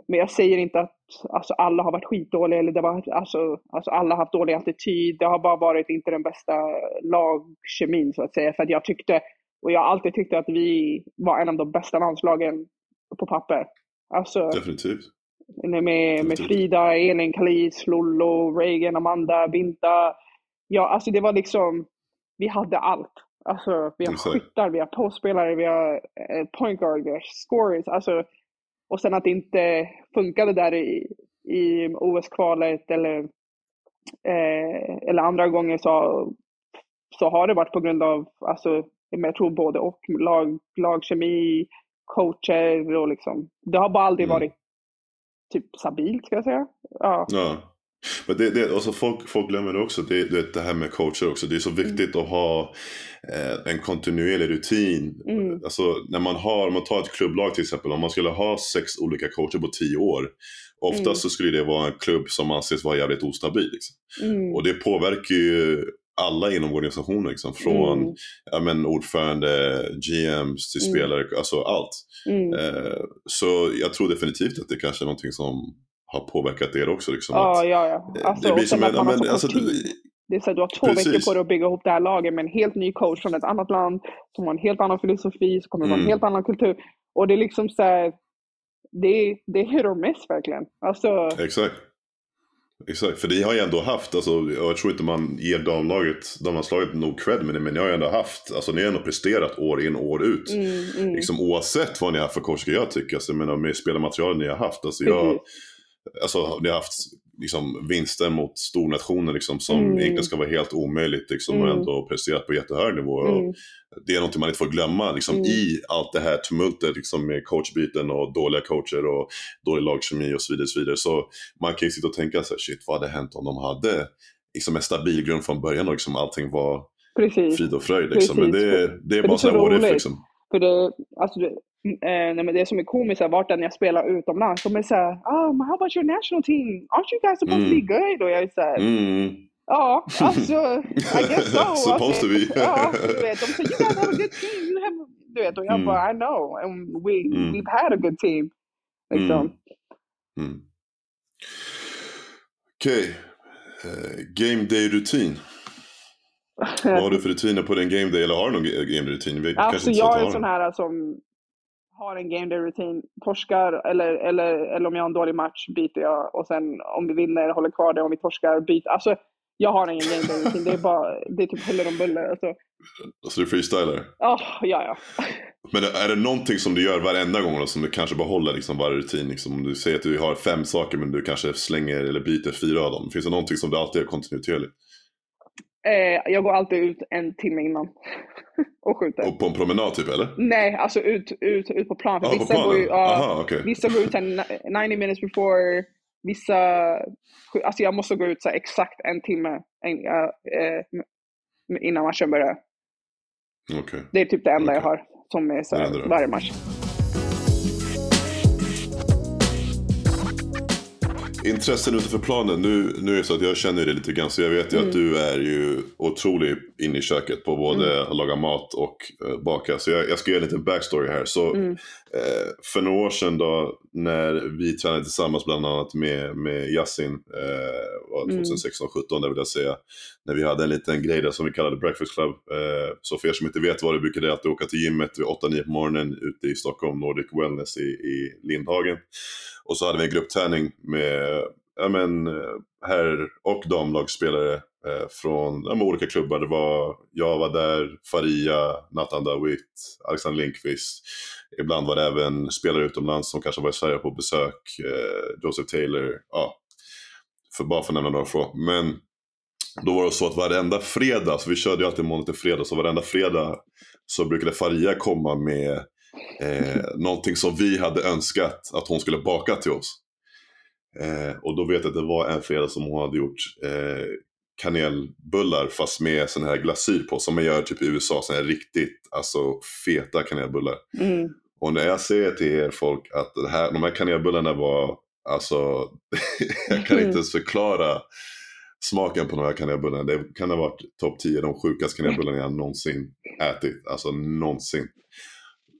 men jag säger inte att alltså, alla har varit skitdåliga eller det var, alltså, alltså, alla har haft dålig attityd. Det har bara varit inte den bästa lagkemin så att säga. För att jag tyckte, och jag har alltid tyckt att vi var en av de bästa landslagen på papper. Alltså, Definitivt. Med, med Frida, Elin, Kalis, Lollo, Reagan, Amanda, Binta. Ja, alltså det var liksom vi hade allt. Alltså, vi har Exakt. skyttar, vi har postspelare, vi har eh, point guard, vi har scorers. Alltså, och sen att det inte funkade där i, i OS-kvalet eller, eh, eller andra gånger så, så har det varit på grund av, alltså, jag tror både och, lag, lagkemi, coacher och liksom. Det har bara aldrig mm. varit typ stabilt ska jag säga. Ja. ja. Men det, det, alltså folk, folk glömmer det också, det, det, det här med coacher också. Det är så mm. viktigt mm. att ha eh, en kontinuerlig rutin. Mm. Alltså när man har, om man tar ett klubblag till exempel, om man skulle ha sex olika coacher på tio år. Oftast mm. så skulle det vara en klubb som anses vara jävligt ostabil. Liksom. Mm. Och det påverkar ju alla inom organisationen. Liksom, från mm. ja, men, ordförande, GMs till mm. spelare, alltså allt. Mm. Eh, så jag tror definitivt att det kanske är någonting som har påverkat er också. Liksom, ja, att, ja, ja. Alltså, det blir som en, men, alltså, Det är så här, du har två Precis. veckor på dig att bygga ihop det här laget med en helt ny coach från ett annat land som har en helt annan filosofi, som kommer från en Mm. helt annan kultur. Och det är liksom så här, det, är- det är hit or miss verkligen. Alltså, Exakt. Exakt, för det har ju ändå haft, alltså, jag tror inte man ger damlaget, damlandslaget nog cred med det, men ni har ju ändå haft, alltså ni har ändå presterat år in år ut. mm, mm, Liksom oavsett vad ni har för coach, jag tycka, alltså, jag menar med spelarmaterialet ni har haft. Alltså, jag, precis. Alltså, ni har haft liksom, vinster mot stornationer liksom, som Mm. egentligen ska vara helt omöjligt liksom, och Mm. ändå presterat på jättehög nivå. Och Mm, det är någonting man inte får glömma liksom, Mm. i allt det här tumultet liksom, med coachbyten och dåliga coacher och dålig lagkemi och så vidare. Så, vidare. så man kan ju sitta och tänka så här, shit vad hade hänt om de hade liksom, en stabil grund från början och liksom, allting var precis. frid och fröjd. Liksom. Men Precis. det, är- det är bara det är så så what if roligt. liksom. För det, alltså det, eh, nej, men det som är komiskt är vart än jag spelar utomlands, de är såhär, oh, how about your national team? Aren't you guys supposed to be Mm. good? Och jag är såhär, Mm. ja, alltså, I guess so. Supposed to be. ja, du vet, de säger, you guys have a good team. You have, du vet, och jag Mm. bara, I know. And we, Mm. we've had a good team. Liksom. Mm. Okej. Eh, game day-rutin. Vad har du för rutiner på din game day? Eller har du någon ga- game day-rutin? Alltså jag är en sån här som har en game day rutin, torskar eller, eller, eller om jag har en dålig match byter jag och sen om vi vinner håller kvar det, om vi torskar byter. Alltså jag har ingen game day rutin, det är bara, det är typ huller om buller. Alltså, Alltså du freestylar? oh, ja, ja. Men är det någonting som du gör varenda gång då, som du kanske behåller liksom varje rutin? Liksom, om du säger att du har fem saker men du kanske slänger eller byter fyra av dem. Finns det någonting som du alltid gör kontinuerligt? Eh, jag går alltid ut en timme innan och skjuter. Och på en promenad typ eller? Nej, alltså ut, ut, ut på plan. För Ja, på vissa, går ju, planen? ja, Aha, okej. vissa går ut så här 90 minutes before, vissa... Alltså jag måste gå ut så exakt en timme en, eh, innan matchen börjar. Okej. Det är typ det enda jag Okej. har som är så varje match. Intressen utanför planen. Nu, nu är det så att jag känner dig lite grann så jag vet ju Mm. att du är ju otroligt inne i köket på både Mm. att laga mat och uh, baka. Så jag, jag ska ge en liten backstory här. Så Mm. eh, för några år sedan då när vi tränade tillsammans bland annat med, med Yasin, Mm. 2016-17 där vill jag säga. När vi hade en liten grej där som vi kallade Breakfast Club. Eh, så för er som inte vet vad det brukade alltid åka till gymmet vid 8-9 på morgonen ute i Stockholm, Nordic Wellness i, i Lindhagen. Och så hade vi en gruppträning med ja, men, eh, herr och damlagsspelare eh, från ja, olika klubbar. Det var, jag var där, Faria, Nathan Dawit, Alexander Lindqvist. Ibland var det även spelare utomlands som kanske var i Sverige på besök. Eh, Joseph Taylor, ja. För, bara för att nämna några få. Men då var det så att varenda fredag, så vi körde ju alltid måndag till fredag, så varenda fredag så brukade Faria komma med eh, någonting som vi hade önskat att hon skulle baka till oss. Eh, och då vet jag att det var en fredag som hon hade gjort eh, kanelbullar fast med sån här glasyr på som man gör typ i USA, sån här riktigt alltså feta kanelbullar. Mm. Och när jag säger till er folk att det här, de här kanelbullarna var, alltså, jag kan inte ens förklara smaken på de här kanelbullarna. Det kan ha varit topp 10 de sjukaste kanelbullarna jag någonsin ätit. Alltså någonsin.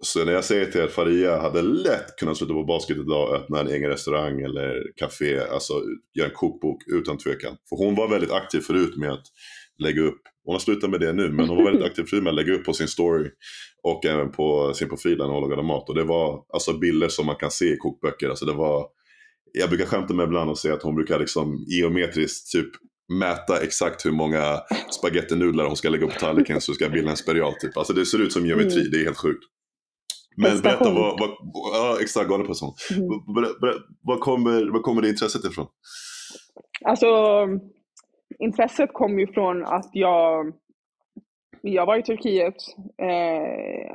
Så när jag säger till er att Faria hade lätt kunnat sluta på basket idag och öppna en egen restaurang eller café, alltså göra en kokbok utan tvekan. För hon var väldigt aktiv förut med att lägga upp, hon har slutat med det nu, men hon var väldigt aktiv förut med att lägga upp på sin story och även på sin profil när hon lagade mat. Och det var alltså bilder som man kan se i kokböcker. Alltså det var, jag brukar skämta med ibland och säga att hon brukar liksom geometriskt typ mäta exakt hur många spagettinudlar hon ska lägga upp på tallriken så ska bilden en spiral typ. Alltså det ser ut som geometri, Mm. det är helt sjukt. Men berätta, vad, vad, ja exakt, galen prestation. Mm. Ber- ber- Vad kommer, vad kommer det intresset ifrån? Alltså, intresset kom ju från att jag, jag var i Turkiet eh,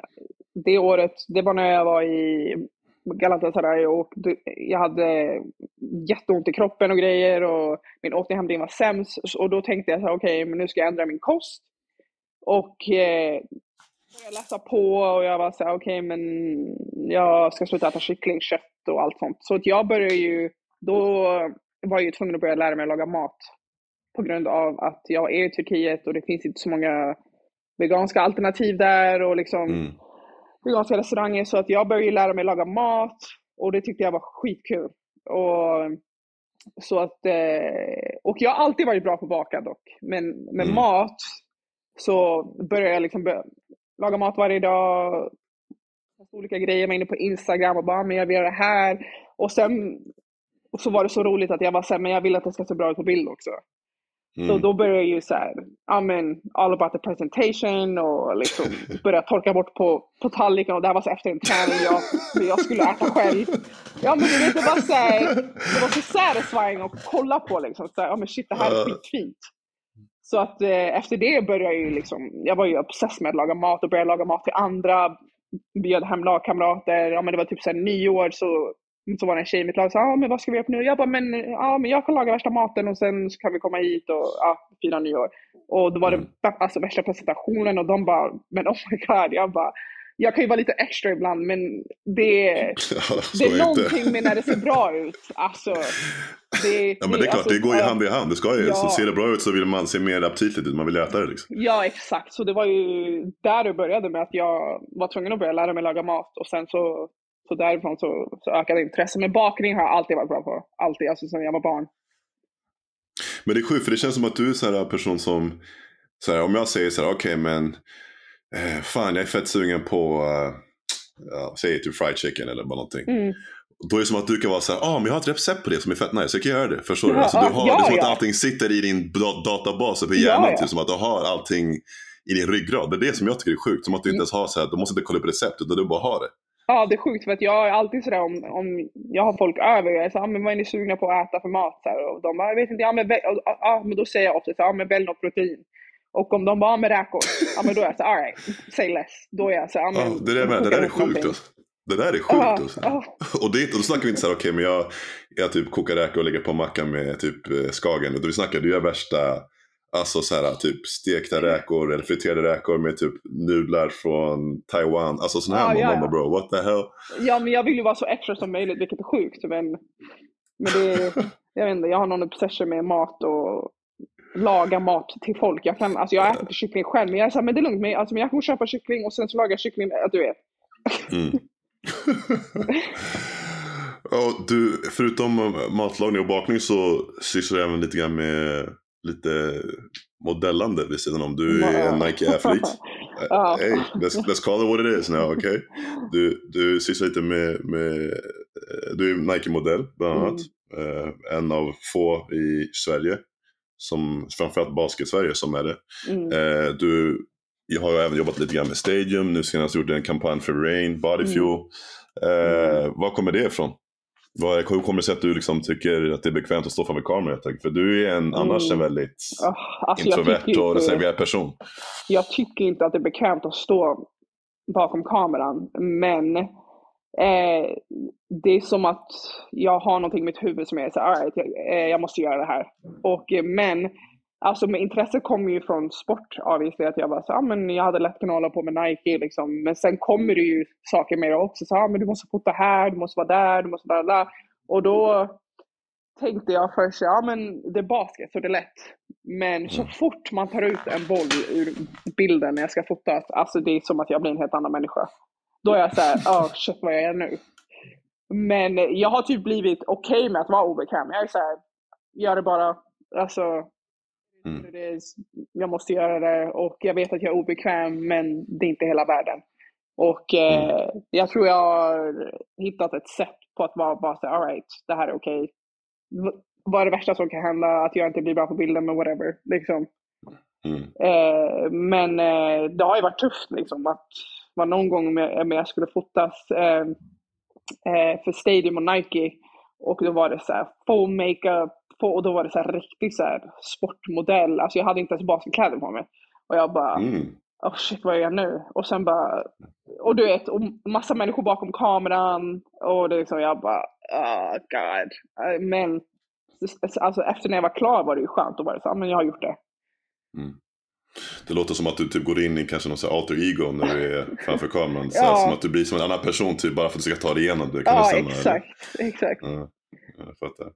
det året, det var när jag var i Galatasaray och jag hade jätteont i kroppen och grejer och min återhämtning var sämst och då tänkte jag så här, okej, men nu ska jag ändra min kost. Och eh, började läsa på och jag var så här, okej, men jag ska sluta äta kyckling, kött och allt sånt. Så att jag började ju, då var jag ju tvungen att börja lära mig att laga mat. På grund av att jag är i Turkiet och det finns inte så många veganska alternativ där och liksom Mm. veganska restauranger. Så att jag började ju lära mig laga mat och det tyckte jag var skitkul. Och så att, eh, och jag har alltid varit bra på att baka dock. Men med Mm. mat så började jag liksom bör- laga mat varje dag. Olika grejer, var inne på Instagram och bara, "Ah, men jag vill göra det här. Och sen och så var det så roligt att jag var såhär, men jag vill att det ska se bra ut på bild också. Så Mm. då började jag ju såhär, ja men all about the presentation och liksom börja torka bort på, på tallriken och det här var så efter en träning jag, jag skulle äta själv. Ja men du vet det var såhär, det var så satisfying att kolla på liksom. Så här, ja men shit det här är skitfint. Så att eh, efter det började jag ju liksom, jag var ju obsess med att laga mat och började laga mat till andra. Bjöd hem lagkamrater, ja men det var typ såhär nyår så så var det en tjej i mitt lag som sa, ah, men vad ska vi göra på nu? Jag bara, men, ja, men jag kan laga värsta maten och sen så kan vi komma hit och ja, fira nyår. Och då var det Mm. alltså, värsta presentationen och de bara, men oh my god, jag bara, jag kan ju vara lite extra ibland men det, Ja, det är någonting med när det ser bra ut. Alltså, det, Ja men det är klart, alltså, det går ju hand i hand. Det ska ju. Ja. Så ser det bra ut så vill man se mer aptitligt ut. Man vill äta det liksom. Ja, exakt. Så det var ju där det började med att jag var tvungen att börja lära mig laga mat och sen så, så därifrån så, så ökade intresset. Men bakning har jag alltid varit bra på. Alltid, alltså sedan jag var barn. Men det är sjukt för det känns som att du är här en person som, så här, om jag säger så här, okej men, eh, fan jag är fett sugen på, eh, ja, säg typ fried chicken eller bara någonting. Mm. Då är det som att du kan vara så här, ah men jag har ett recept på det som är fett nice, så jag kan göra det. Förstår du? Ja, Alltså, du har, ja, det är som att ja. allting sitter i din da- databas uppe i Ja, hjärnan. ja. Typ, som att du har allting i din ryggrad. Det är det som jag tycker är sjukt. Som att du inte ens har så här, du måste inte kolla upp recept utan du bara har det. Ja, det är sjukt för att jag är alltid sådär om, om jag har folk över, jag är såhär, ah, men vad är ni sugna på att äta för mat? Så här, och de bara, jag vet inte, ja men, ja, men då säger jag ofta så här, ja men välj något protein. Och om de bara, ja men räkor, ja men då är jag såhär, alright, say less. Då är jag såhär, ja Ja, men. det, där, med, det där är sjukt alltså. Det där är sjukt Ja, alltså. ja. Och det, och då snackar vi inte så här, okej men jag, jag typ kokar räkor och lägger på mackan med typ eh, skagen. Utan vi snackar, du gör värsta, alltså så här typ stekta räkor eller friterade räkor med typ nudlar från Taiwan. Alltså sån här, Ja, man, ja, man bro, what the hell? Ja, men jag vill ju vara så extra som möjligt, vilket är sjukt. Men, men det, jag vet inte, jag har någon obsession med mat och laga mat till folk. Jag, kan, alltså jag äter inte kyckling själv, men jag är så här, men det är lugnt. Men, alltså, men jag kan köpa kyckling och sen så lagar jag kyckling, att du vet. Mm. och du, förutom matlagning och bakning så sysslar du även lite grann med lite modellande vid sidan om. Du är en Nike-athlete. Ja. Hey, let's, let's call it what it is now, okay? Du, du sysslar lite med, med eh, du är Nike-modell bland annat. Eh, en av få i Sverige, som, framförallt basket-Sverige som är det. Mm. Eh, du jag har ju även jobbat lite grann med Stadium, nu senast gjorde jag en kampanj för Rain, Body Mm. Fuel. Eh, Var kommer det ifrån? Vad, hur kommer det sig att du liksom tycker att det är bekvämt att stå framför kameran? För du är en, annars en Mm. väldigt Ah, alltså introvert och reserverad person. jag tycker inte att det är bekvämt att stå bakom kameran, men eh, det är som att jag har någonting i mitt huvud som är så här, "All right, jag, eh, jag måste göra det här. Och, eh, men alltså med intresset kommer ju från sport, obviously, att jag bara så, ah, men jag hade lätt kunnat hålla på med Nike liksom. Men sen kommer det ju saker med det också, så, ah, men du måste fota här, du måste vara där, du måste vara där. Och då tänkte jag först, ja men det är basket så det är lätt. Men så fort man tar ut en boll ur bilden när jag ska fotas, alltså det är som att jag blir en helt annan människa. Då är jag såhär, oh shit vad jag är nu. Men jag har typ blivit okej med att vara obekväm. Jag är såhär, gör det bara. Alltså, Mm. det är, jag måste göra det och jag vet att jag är obekväm men det är inte hela världen. Och eh, jag tror jag har hittat ett sätt på att vara bara säga, alright, det här är okej. V- Vad är det värsta som kan hända? Att jag inte blir bra på bilden, men whatever. Liksom. Mm. Eh, men eh, det har ju varit tufft liksom. Att var någon gång med, med jag skulle fotas eh, eh, för Stadium och Nike. Och då var det så här full makeup. Och då var det så här riktigt så här sportmodell. Alltså jag hade inte ens basketkläder på mig. Och jag bara, Mm. oh shit vad är jag nu? Och sen bara, och du vet, och massa människor bakom kameran. Och det liksom, jag bara, oh god. Eh, Men alltså, efter när jag var klar var det ju skönt. Då var det så, ah, men jag har gjort det. Mm. Det låter som att du typ går in i kanske någon alter ego när du är framför kameran. Så Ja. Som att du blir som en annan person typ bara för att du ska ta dig igenom det. Kan Ja, det stämma? eller? exakt. exakt. Ja, jag fattar.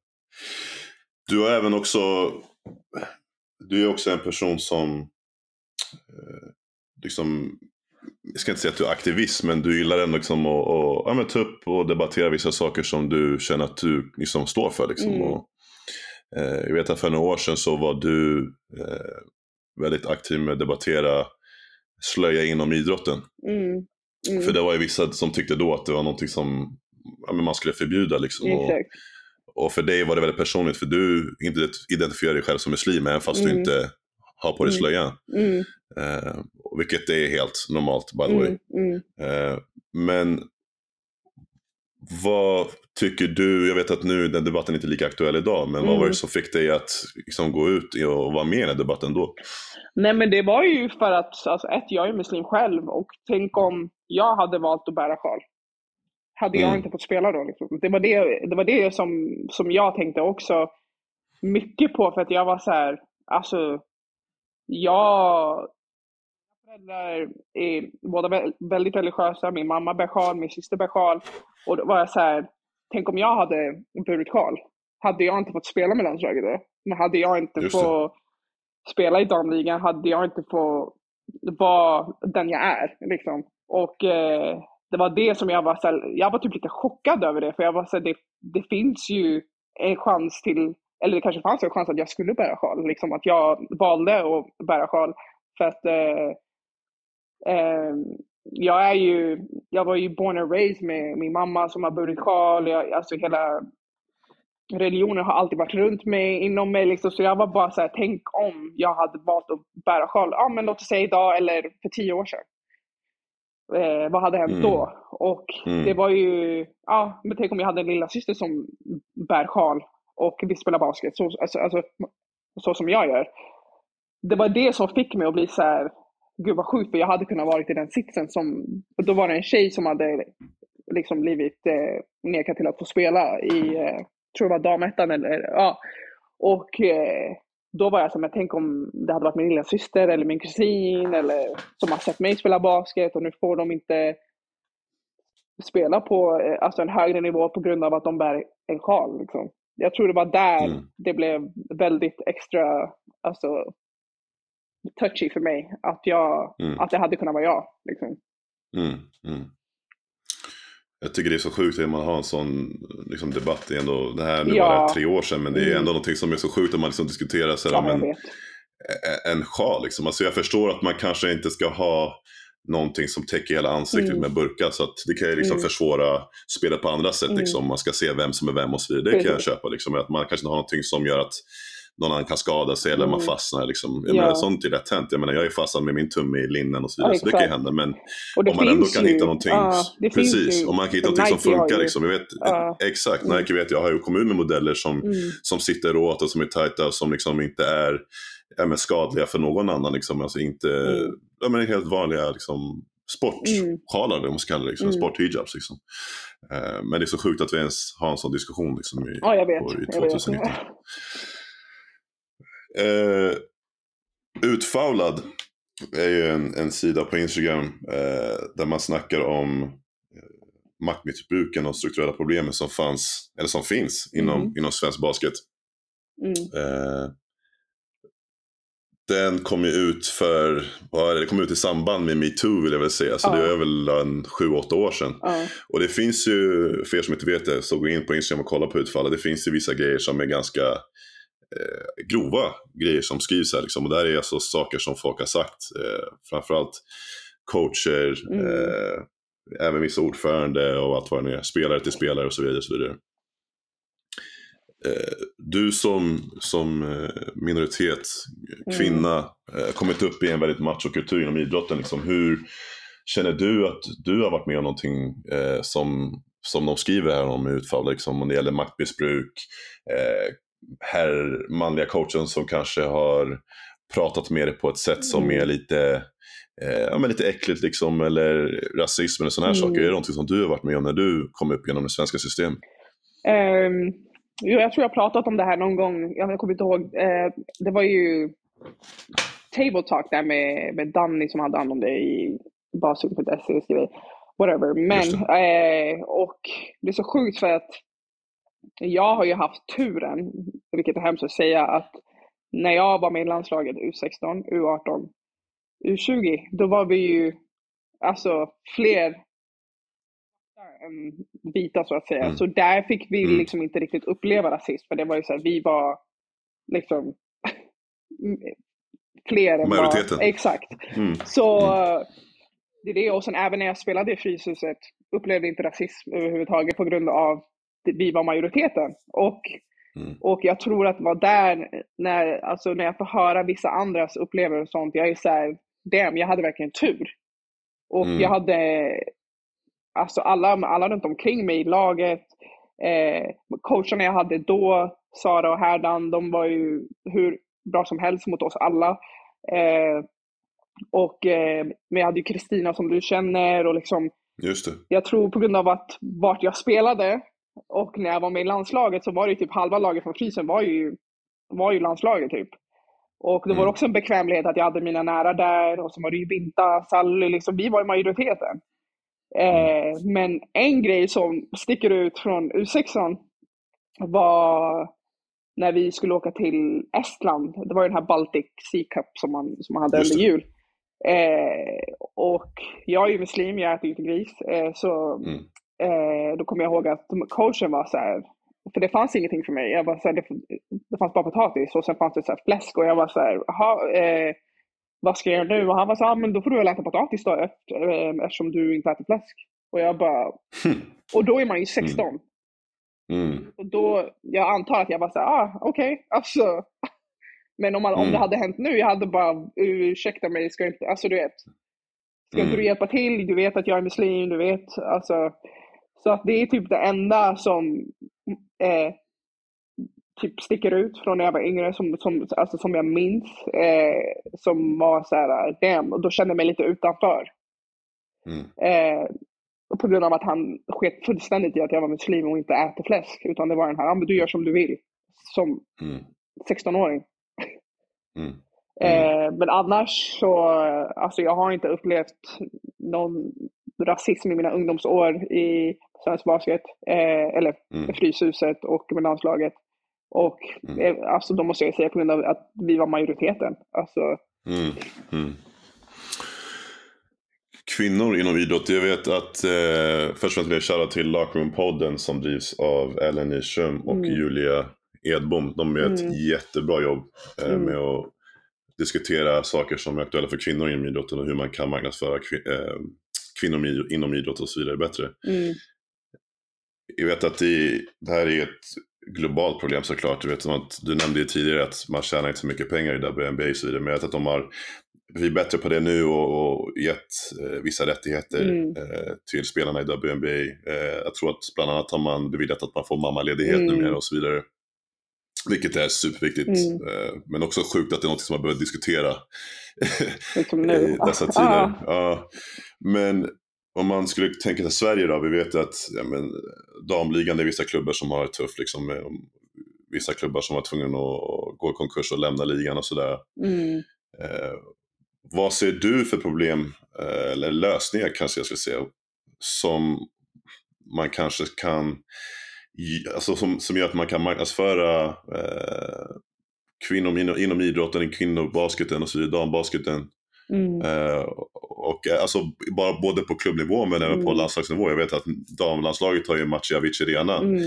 Du har även också, du är också en person som, eh, liksom, jag ska inte säga att du är aktivist, men du gillar ändå liksom att, att ja, men ta upp och debattera vissa saker som du känner att du liksom står för. Liksom, Mm. och, Eh, jag vet att för några år sedan så var du eh, väldigt aktiv med att debattera slöja inom idrotten. Mm. Mm. För det var ju vissa som tyckte då att det var någonting som ja, man skulle förbjuda. Liksom, och, och för dig var det väldigt personligt för du inte identifierar dig själv som muslim även fast du Mm. inte har på dig Mm. slöjan. Mm. Eh, vilket är helt normalt by the way. Mm. Mm. Eh, men vad tycker du, jag vet att nu den debatten inte är lika aktuell idag, men vad var Mm. det som fick dig att liksom, gå ut och vara med i den debatten då? Nej men det var ju för att, alltså ett, jag är muslim själv och tänk om jag hade valt att bära sjal. Hade jag Mm. inte fått spela då? Liksom. Det var det, det, var det som, som jag tänkte också mycket på för att jag var så här, alltså jag föräldrar är båda vä- väldigt religiösa, min mamma bär sjal, min syster bär sjal och då var jag så här, tänk om jag hade burit sjal, hade jag inte fått spela med landslaget då? Men hade jag inte Just det. fått spela i damligan hade jag inte fått vara den jag är. Liksom. Och eh, det var det som jag var, så här, jag var typ lite chockad över det. För jag var så här, det, det finns ju en chans till, eller det kanske fanns en chans att jag skulle bära sjal. Liksom, att jag valde att bära sjal. För att eh, eh, jag är ju, jag var ju born and raised med min mamma som har burit sjal. Jag, alltså hela religionen har alltid varit runt mig, inom mig. Liksom. Så jag var bara så här, tänk om jag hade valt att bära sjal. Ja, men låt oss säga idag eller för tio år sedan. Eh, vad hade hänt Mm. då? Och Mm. det var ju, ja, men tänk om jag hade en lilla syster som bär sjal och vill spela basket, så, alltså, alltså, så som jag gör. Det var det som fick mig att bli så här, gud vad sjukt, för jag hade kunnat varit i den sitsen som, då var det en tjej som hade liksom blivit eh, nekad till att få spela i, eh, tror det var damettan eller, ja. Och eh, då var jag här, men tänk om det hade varit min lilla syster eller min kusin eller som har sett mig spela basket och nu får de inte spela på eh, alltså en högre nivå på grund av att de bär en sjal. Liksom. Jag tror det var där Mm. det blev väldigt extra alltså, touchy för mig. Att, jag, Mm. att det hade kunnat vara jag. Liksom. Mm, mm. Jag tycker det är så sjukt att man har en sån liksom, debatt. Det, ändå, det här nu Ja. var det tre år sedan men det är Mm. ändå någonting som är så sjukt att man liksom diskuterar så här, Ja, ä- en sjal. Liksom. Alltså, jag förstår att man kanske inte ska ha någonting som täcker hela ansiktet Mm. med burkar. Så att det kan ju liksom Mm. försvåra spelet på andra sätt. Mm. Liksom. Man ska se vem som är vem och så vidare. Det kan jag köpa. Liksom. Att man kanske inte har någonting som gör att någon annan kan skada sig eller man Mm. fastnar. Liksom. Jag Ja. menar, sånt är lätt hänt. Jag menar, jag är fastnad med min tumme i linnen och så vidare. Ja, så det kan ju hända. Men om man ändå kan ju, hitta någonting. ja, precis, om man kan hitta någonting som Nike funkar. Liksom. Jag vet. Exakt, Mm. Nike vet jag har ju kommit med modeller som, Mm. som sitter åt och som är tajta och som liksom inte är ja, skadliga för någon annan. Liksom. Alltså inte, Mm. ja, men helt vanliga liksom, sportsjalar, vad man ska kalla det, liksom. Mm. sporthijabs. Liksom. Eh, men det är så sjukt att vi ens har en sån diskussion liksom, i, Ja, jag vet. på- i jag vet. 2019. Eh, Utfaulad är ju en, en sida på Instagram eh, där man snackar om eh, maktmissbruken och strukturella problemen som fanns, eller som finns inom, Mm. inom svensk basket. Mm. Eh, den kom ju ut för, vad det, kom ut i samband med metoo vill jag väl säga. Så Ja. det är väl en sju, åtta år sedan. Ja. Och det finns ju, för er som inte vet det, så gå in på Instagram och kolla på utfallet. Det finns ju vissa grejer som är ganska eh, grova grejer som skrivs här. Liksom. Och där är alltså saker som folk har sagt. Eh, framförallt coacher, Mm. eh, även vissa ordförande och allt vad det nu är. Spelare till spelare och så vidare. Och så vidare. Eh, du som, som eh, minoritet, Mm. kvinna, eh, kommit upp i en väldigt machokultur inom idrotten. Liksom. Hur känner du att du har varit med om någonting som, som de skriver här om utfall, liksom, om det gäller maktmissbruk, eh, här manliga coachen som kanske har pratat med det på ett sätt som Mm. är lite Eh, ja, men lite äckligt liksom, eller rasism eller sådana här Mm. saker. Är det någonting som du har varit med om när du kom upp genom det svenska systemet? Ehm, jo, jag tror jag har pratat om det här någon gång. Jag kommer inte ihåg. Eh, det var ju Table Talk där med, med Danny som hade hand om det i skrev- Whatever. Men, Just eh, och det är så sjukt för att jag har ju haft turen, vilket är hemskt att säga, att när jag var med i landslaget U16, U18, U20, då var vi ju alltså fler än vita så att säga. Mm. Så där fick vi Mm. liksom inte riktigt uppleva rasism. För det var ju så här, vi var liksom fler än Majoriteten. Vad, exakt. Mm. Så det är det. Och sen även när jag spelade i Fryshuset upplevde inte rasism överhuvudtaget på grund av vi var majoriteten. Och, Mm. och jag tror att var där, när, alltså när jag får höra vissa andras upplevelser och sånt, jag är såhär, damn, jag hade verkligen tur. Och Mm. jag hade, alltså alla, alla runt omkring mig i laget, eh, coacherna jag hade då, Sara och Herdan, de var ju hur bra som helst mot oss alla. Eh, och, eh, men jag hade ju Kristina som du känner och liksom, Just det. jag tror på grund av att vart jag spelade och när jag var med i landslaget så var det typ halva laget från Frysen var ju, var ju landslaget typ. Och det var Mm. också en bekvämlighet att jag hade mina nära där och så var det ju Binta, Sally, liksom, vi var i majoriteten. Eh, men en grej som sticker ut från U16 var när vi skulle åka till Estland. Det var ju den här Baltic Sea Cup som man, som man hade under jul. Eh, och jag är ju muslim, jag äter ju inte gris. Eh, så Mm. Eh, då kommer jag ihåg att coachen var så här, för det fanns ingenting för mig. Jag var så här, det, det fanns bara potatis och sen fanns det så här fläsk och jag var så här, "Jaha, eh, vad ska jag göra nu? Och han var så här, ah, men då får du väl äta potatis då efter, eh, eftersom du inte äter fläsk. Och jag bara, och då är man ju 16. Mm. Och då, jag antar att jag var så här, ah, okej, alltså. Men om, man, om Mm. det hade hänt nu, jag hade bara, ursäkta mig, ska inte, alltså du vet. Ska inte Mm. du hjälpa till? Du vet att jag är muslim, du vet. Alltså, så att det är typ det enda som eh, typ sticker ut från när jag var yngre, som, som, alltså, som jag minns. Eh, som var så här, damn, och då kände jag mig lite utanför. Mm. Eh, på grund av att han sket fullständigt i att jag var muslim och inte äter fläsk. Utan det var den här, ah, men du gör som du vill. Som Mm. 16-åring. Mm. Eh, men annars så, alltså jag har inte upplevt någon rasism i mina ungdomsår i svensk basket, eh, eller Mm. Fryshuset och med landslaget. Och Mm. eh, alltså då måste jag säga på grund av att vi var majoriteten. Alltså, Mm. Mm. Kvinnor inom idrott. Jag vet att eh, först och främst vill jag till Lockroom-podden som drivs av Ellen Nyström och Mm. Julia Edbom. De gör ett Mm. jättebra jobb eh, Mm. med att diskutera saker som är aktuella för kvinnor inom idrotten och hur man kan marknadsföra kvin- eh, kvinnor inom idrott och så vidare bättre. mm, Jag vet att det, det här är ett globalt problem såklart. Du, vet, som att, du nämnde ju tidigare att man tjänar inte så mycket pengar i WNBA och så vidare. Men jag vet att de har blivit bättre på det nu och, och gett eh, vissa rättigheter Mm. eh, till spelarna i WNBA. Eh, jag tror att bland annat har man beviljat att man får mammaledighet Mm. numera och så vidare. Vilket är superviktigt. Mm. Eh, men också sjukt att det är något som man behöver diskutera i dessa Ah, tider. ah, Ja. Men om man skulle tänka sig Sverige då, vi vet att ja, men, damligan det är vissa klubbar som har det tufft. Liksom, med, vissa klubbar som var tvungna att gå i konkurs och lämna ligan och sådär. mm. Eh, vad ser du för problem, eh, eller lösningar kanske jag skulle säga, som man kanske kan, alltså som, som gör att man kan marknadsföra eh, kvinnor inom, inom idrotten, kvinnobasketen och så vidare, dambasketen. Mm. Eh, och eh, alltså bara både på klubbnivå men även på Mm. landslagsnivå. Jag vet att damlandslaget har ju match i Avicii Arena Mm.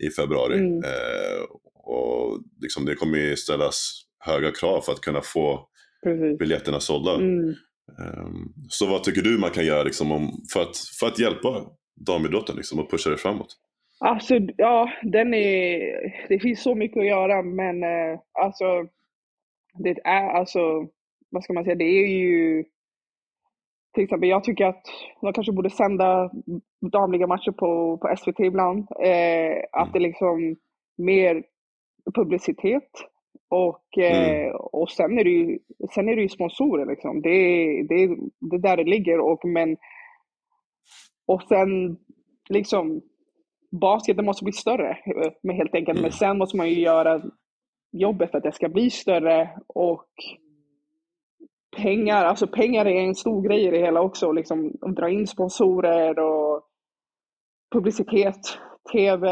i februari. Mm. Eh, och liksom det kommer ju ställas höga krav för att kunna få Precis. biljetterna sålda. Mm. Ehm, Så vad tycker du man kan göra liksom, om, för, att, för att hjälpa damidrotten liksom, och pusha det framåt? Alltså, ja, den är, det finns så mycket att göra, men eh, alltså, det är alltså, vad ska man säga, det är ju, till exempel, jag tycker att de kanske borde sända damliga matcher på, på SVT ibland. Eh, att det liksom mer publicitet och, eh, och sen är det ju, sen är det ju sponsorer liksom. Det, är- det, är- det är där det ligger och men, och sen liksom basketen måste bli större eh, med helt enkelt. Men Mm. sen måste man ju göra jobbet för att det ska bli större och pengar, alltså pengar är en stor grej i det hela också. Liksom dra in sponsorer och publicitet, tv,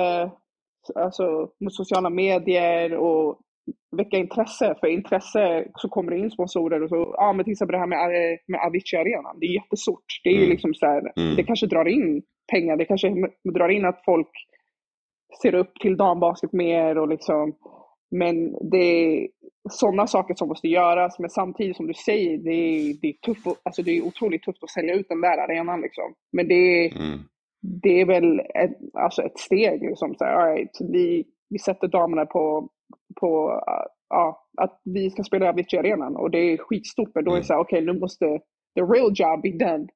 alltså med sociala medier och väcka intresse. För intresse så kommer det in sponsorer och så, ja men till exempel det här med, med Avicii Arena, det är jättestort. Det är ju Mm. liksom så här, Mm. det kanske drar in pengar, det kanske drar in att folk ser upp till dambasket mer och liksom Men det är sådana saker som måste göras, men samtidigt som du säger, det är, det är, tufft, alltså det är otroligt tufft att sälja ut den där arenan. Liksom. Men det är, Mm. det är väl ett, alltså ett steg. Liksom, så här, right, vi, vi sätter damerna på, på ja, att vi ska spela i Avicii-arenan och det är skitstort. Men då är det Mm. så här, okej, nu måste the real job be done.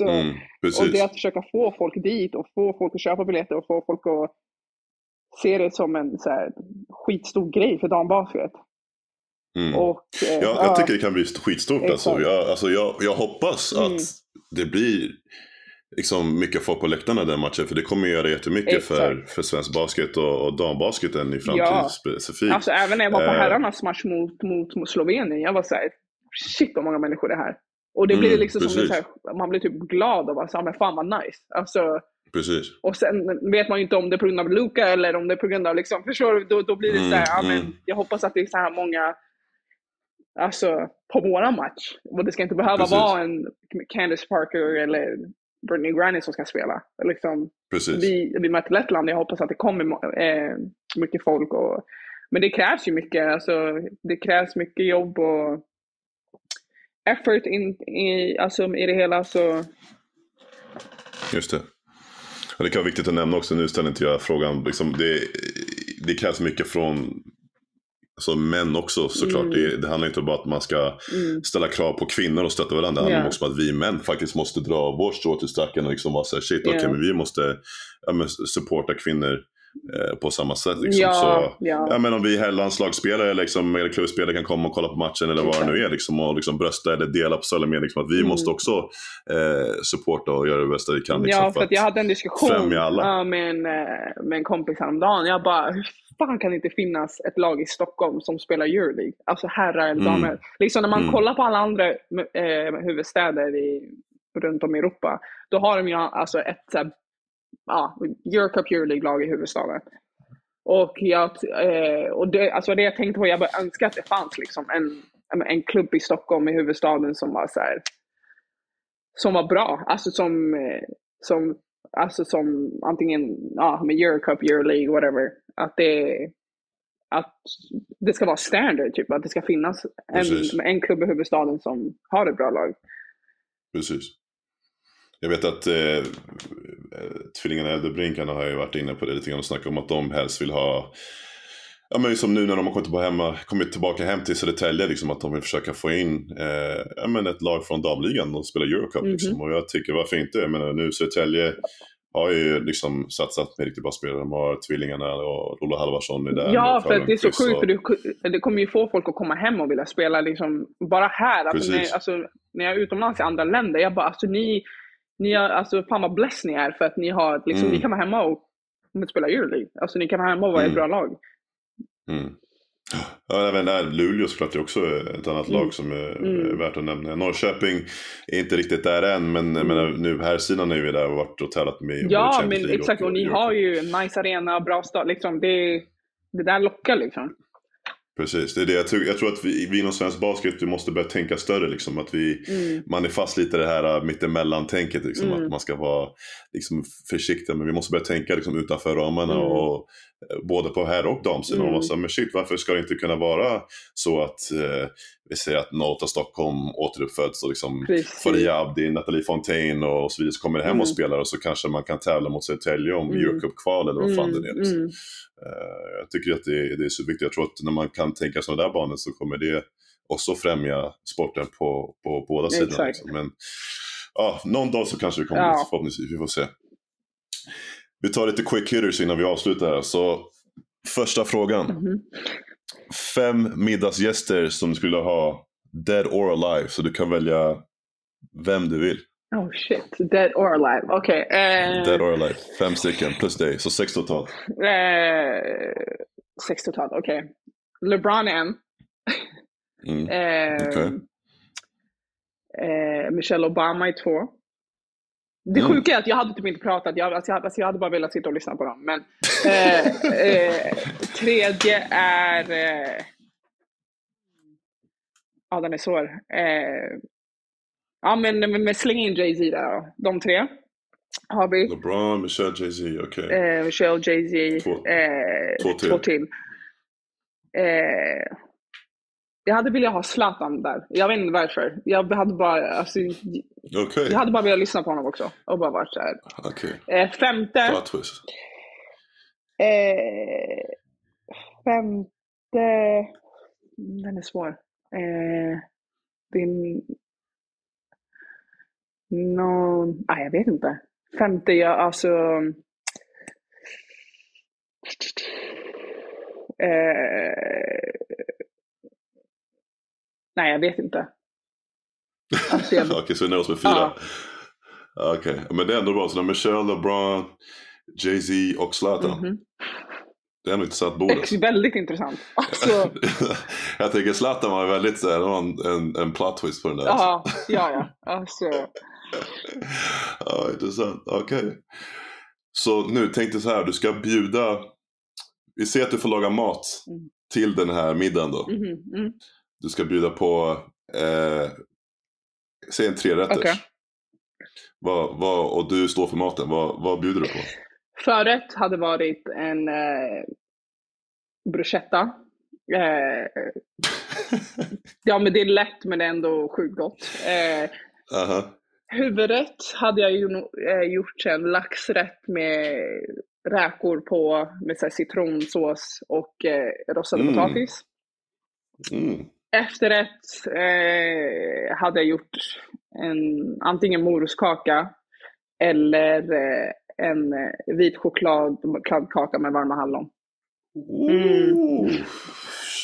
Alltså, Mm. och det att försöka få folk dit och få folk att köpa biljetter och få folk att se det som en så här, skitstor grej för dambasket. Mm. Och, eh, Ja, jag tycker det kan bli skitstort. Alltså. Jag, alltså jag, jag hoppas Mm. att det blir liksom mycket folk på läktarna den matchen. För det kommer göra jättemycket för, Exakt. för svensk basket och, och dambasketen i framtiden Ja. specifikt. Alltså även när jag var på Eh. herrarnas match mot, mot, mot Slovenien, jag var såhär, shit vad många människor det är här. Och det blir Mm, liksom som precis. så här, man blir typ glad och bara så här, men fan vad nice. Alltså, Precis. och sen vet man ju inte om det är på grund av Luka eller om det är på grund av liksom, förstår du? Då, då blir det Mm, så här, ja, men mm. jag hoppas att det är så här många, alltså på våran match. Och det ska inte behöva Precis. vara en Candice Parker eller Brittany Granny som ska spela. Liksom, Precis. vi, vi möter Lettland, jag hoppas att det kommer eh, mycket folk. Och, men det krävs ju mycket, alltså, det krävs mycket jobb och effort in, i, alltså, i det hela. Så, Just det. Och det kan vara viktigt att nämna också, nu ställer inte jag frågan, liksom, det, det krävs mycket från alltså, män också såklart. Mm. Det, det handlar inte bara om att man ska mm, ställa krav på kvinnor och stötta varandra. Det handlar Ja. också om att vi män faktiskt måste dra vårt strå till stacken och liksom vara såhär, shit, Ja. okej, men vi måste ja, men, supporta kvinnor på samma sätt. Liksom. ja, Så, ja, Ja, men om vi landslagsspelare liksom, eller klubbspelare kan komma och kolla på matchen eller vad det nu är liksom, och liksom brösta eller dela på sociala medier. Liksom, att vi Mm. måste också eh, supporta och göra det bästa vi kan. Liksom, ja, för att jag hade en diskussion alla. med, en, eh, med en kompis häromdagen. Jag bara, hur fan kan det inte finnas ett lag i Stockholm som spelar Euroleague? Alltså herrar eller Mm. damer. Liksom när man Mm. kollar på alla andra eh, huvudstäder i, runt om i Europa, då har de ju alltså ett så ja, Eurocup Euroleague-lag i huvudstaden. Och, jag, eh, och det, alltså det jag tänkte på, jag bara önskar att det fanns liksom en, en klubb i Stockholm i huvudstaden som var så här, som var bra. Alltså som, eh, som, alltså som antingen ja, med Eurocup, Euroleague, whatever. Att det, att det ska vara standard, typ. Att det ska finnas en, en klubb i huvudstaden som har ett bra lag. Precis. Jag vet att eh, tvillingarna Elderbrinkarna har ju varit inne på det lite grann och snackat om att de helst vill ha Ja men som nu när de har kommit tillbaka, hemma, kommit tillbaka hem till Södertälje, liksom, att de vill försöka få in eh, ja, men ett lag från damligan och spela Eurocup. Mhm. Liksom. Och jag tycker varför inte? Jag menar, nu Södertälje har ju liksom satsat med riktigt bra spelare. De har tvillingarna och Lola Halvarsson är där. Ja, för att det är så sjukt, och- för det, det kommer ju få folk att komma hem och vilja spela liksom, bara här. Alltså, när, alltså, när jag är utomlands i andra länder, jag bara, alltså ni, ni har, alltså fan vad blessed ni är för att ni har, liksom, Mm. ni kan vara hemma och och spela Euroleague. Alltså ni kan vara hemma och vara ett Mm. bra lag. Mm. Ja, även där, Luleå såklart är också ett annat Mm. lag som är, Mm. är värt att nämna. Norrköping är inte riktigt där än, men Mm. menar, nu här sidan är vi där och varit och tävlat med Ja, men exakt. Och ni Eurocup. har ju en nice arena, bra stad. Liksom, det, det där lockar liksom. Precis, det är det jag tror. Jag tror att vi, vi inom svensk basket vi måste börja tänka större. Liksom, att vi, Mm. man är fast lite i det här äh, mittemellan-tänket. Liksom, Mm. Att man ska vara liksom, försiktig. Men vi måste börja tänka liksom, utanför ramarna. Mm. Och, eh, både på herr och damsidan. Mm. Och så men shit, varför ska det inte kunna vara så att eh, vi säger att 08 Stockholm återuppföds och liksom Precis. Faria Abdi, Nathalie Fontaine och så vidare så kommer det hem Mm. och spelar och så kanske man kan tävla mot Södertälje om Mm. Eurocup-kval eller vad fan det är. Liksom. Mm. Eh, jag tycker att det, det är så viktigt. Jag tror att när man kan tänka sådana där banor så kommer det också främja sporten på, på båda sidor. Exakt. Liksom. Men ja, någon dag så kanske vi kommer Ja. förhoppningsvis. Vi får se. Vi tar lite quick hitters innan vi avslutar här. Så första frågan. Mhm. Fem middagsgäster som du skulle ha dead or alive. Så du kan välja vem du vill. Oh shit, dead or alive. Okej. eh, Dead or alive. Fem stycken plus dig. Så sex totalt. eh, sex totalt, okej. LeBron är en. Mm. Okej. eh, Michelle Obama är två. Det Mm. sjuka är att jag hade typ inte pratat, jag, alltså, jag, alltså, jag hade bara velat sitta och lyssna på dem. Men tredje är... Ja, den är svår. Ja, men, men, men släng in Jay-Z där då. De tre har vi. LeBron, Michelle, Jay-Z. Okej. Eh, Michelle, Jay-Z, Två- eh, två till. två till. Eh, jag hade velat ha Zlatan där. Jag vet inte varför. Jag hade bara, alltså, Okej, jag hade bara velat lyssna på honom också. Och bara varit såhär. okej. Eh, femte. Plot twist. Eh, femte. Den är svår. Eh, din... Någon... Nej, jag vet inte. Femte, jag alltså... Eh, nej, jag vet inte. Alltså, jag, Okej, så vi nöjer oss med fyra. Ja. Okej, men det är ändå bra. Så det är Michelle, LeBron, Jay-Z och Zlatan. Mhm. Det är ändå intressant bord. Ex- väldigt intressant. Alltså, jag tänker Zlatan var väldigt så här, det var en, en, en plot twist på den där. ja, ja, ja. Alltså, ja, intressant. Okej. Så nu tänkte så här, du ska bjuda, vi ser att du får laga mat Mm. till den här middagen då. mhm, mm. Du ska bjuda på, eh, säg en trerätters. Okej. Vad, vad, och du står för maten, vad, vad bjuder du på? Förrätt hade varit en eh, bruschetta. Eh, ja, men det är lätt men det är ändå sjukt gott. Eh, Aha. huvudrätt hade jag ju eh, gjort en laxrätt med räkor på med så här, citronsås och eh, rostade Mm. potatis. Mm. Efterrätt eh, hade jag gjort en, antingen morotskaka eller eh, en eh, vit chokladkaka med varma hallon. Mm.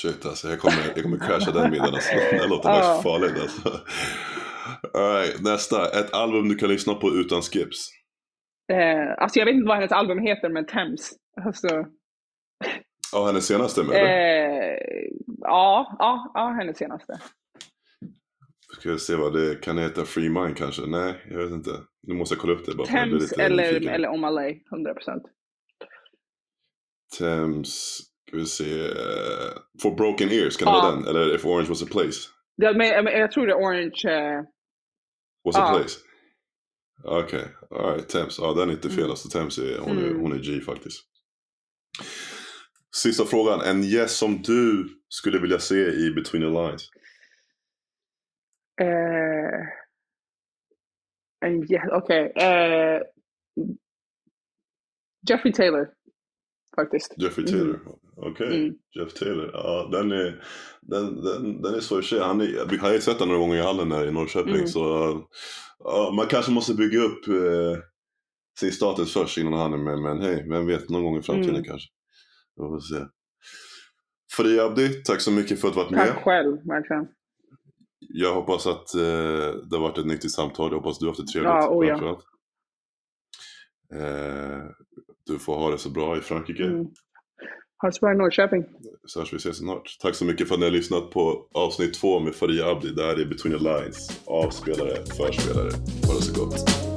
Shit alltså, jag kommer, jag kommer crasha den middagen alltså. Det låter Ja. farligt alltså. All right, nästa. Ett album du kan lyssna på utan skips. Eh, alltså jag vet inte vad hennes album heter, men Thames. Alltså, Ja, hennes senaste med eller? eh, ja, ja, ja, hennes senaste. Ska vi se vad det kan heta. Free Mind kanske? Nej, jag vet inte. Nu måste jag kolla upp det bara Thames eller, nyfiken. eller Omalay, 100%. Thames, ska vi se. For Broken Ears, kan det Ja. vara den? Eller If Orange Was A Place? Ja, men, jag tror det är Orange. Eh, Was A Ja. Place? Okej, alright. Thames. Ja, den är inte fel. Mm. Alltså, Thames är, hon, är, Mm. hon är G faktiskt. Sista frågan. En gäst som du skulle vilja se i Between the Lines? eh, en jä- Okej. eh, Jeffrey Taylor. Faktiskt. Jeffrey Mm. Taylor? Okej, Mm. Jeff Taylor. Ja, den är, den, den, den är svår se. Han är, har ju sett honom några gånger i hallen här i Norrköping. Mm. Så ja, man kanske måste bygga upp eh, sin status först innan han är med. Men hej, vem vet, någon gång i framtiden Mm. kanske. Vi får se. Fri Abdi, tack så mycket för att du varit med. Tack själv, verkligen. Jag hoppas att eh, det har varit ett nyttigt samtal. Jag hoppas du har haft det trevligt. Ja, oh ja. Eh, du får ha det så bra i Frankrike. Mm. Ha det så bra i Norrköping. Så hörs vi ses snart. Tack så mycket för att ni har lyssnat på avsnitt två med Faria Abdi. Det här är Between the Lines. Avspelare, förspelare. Ha det så gott.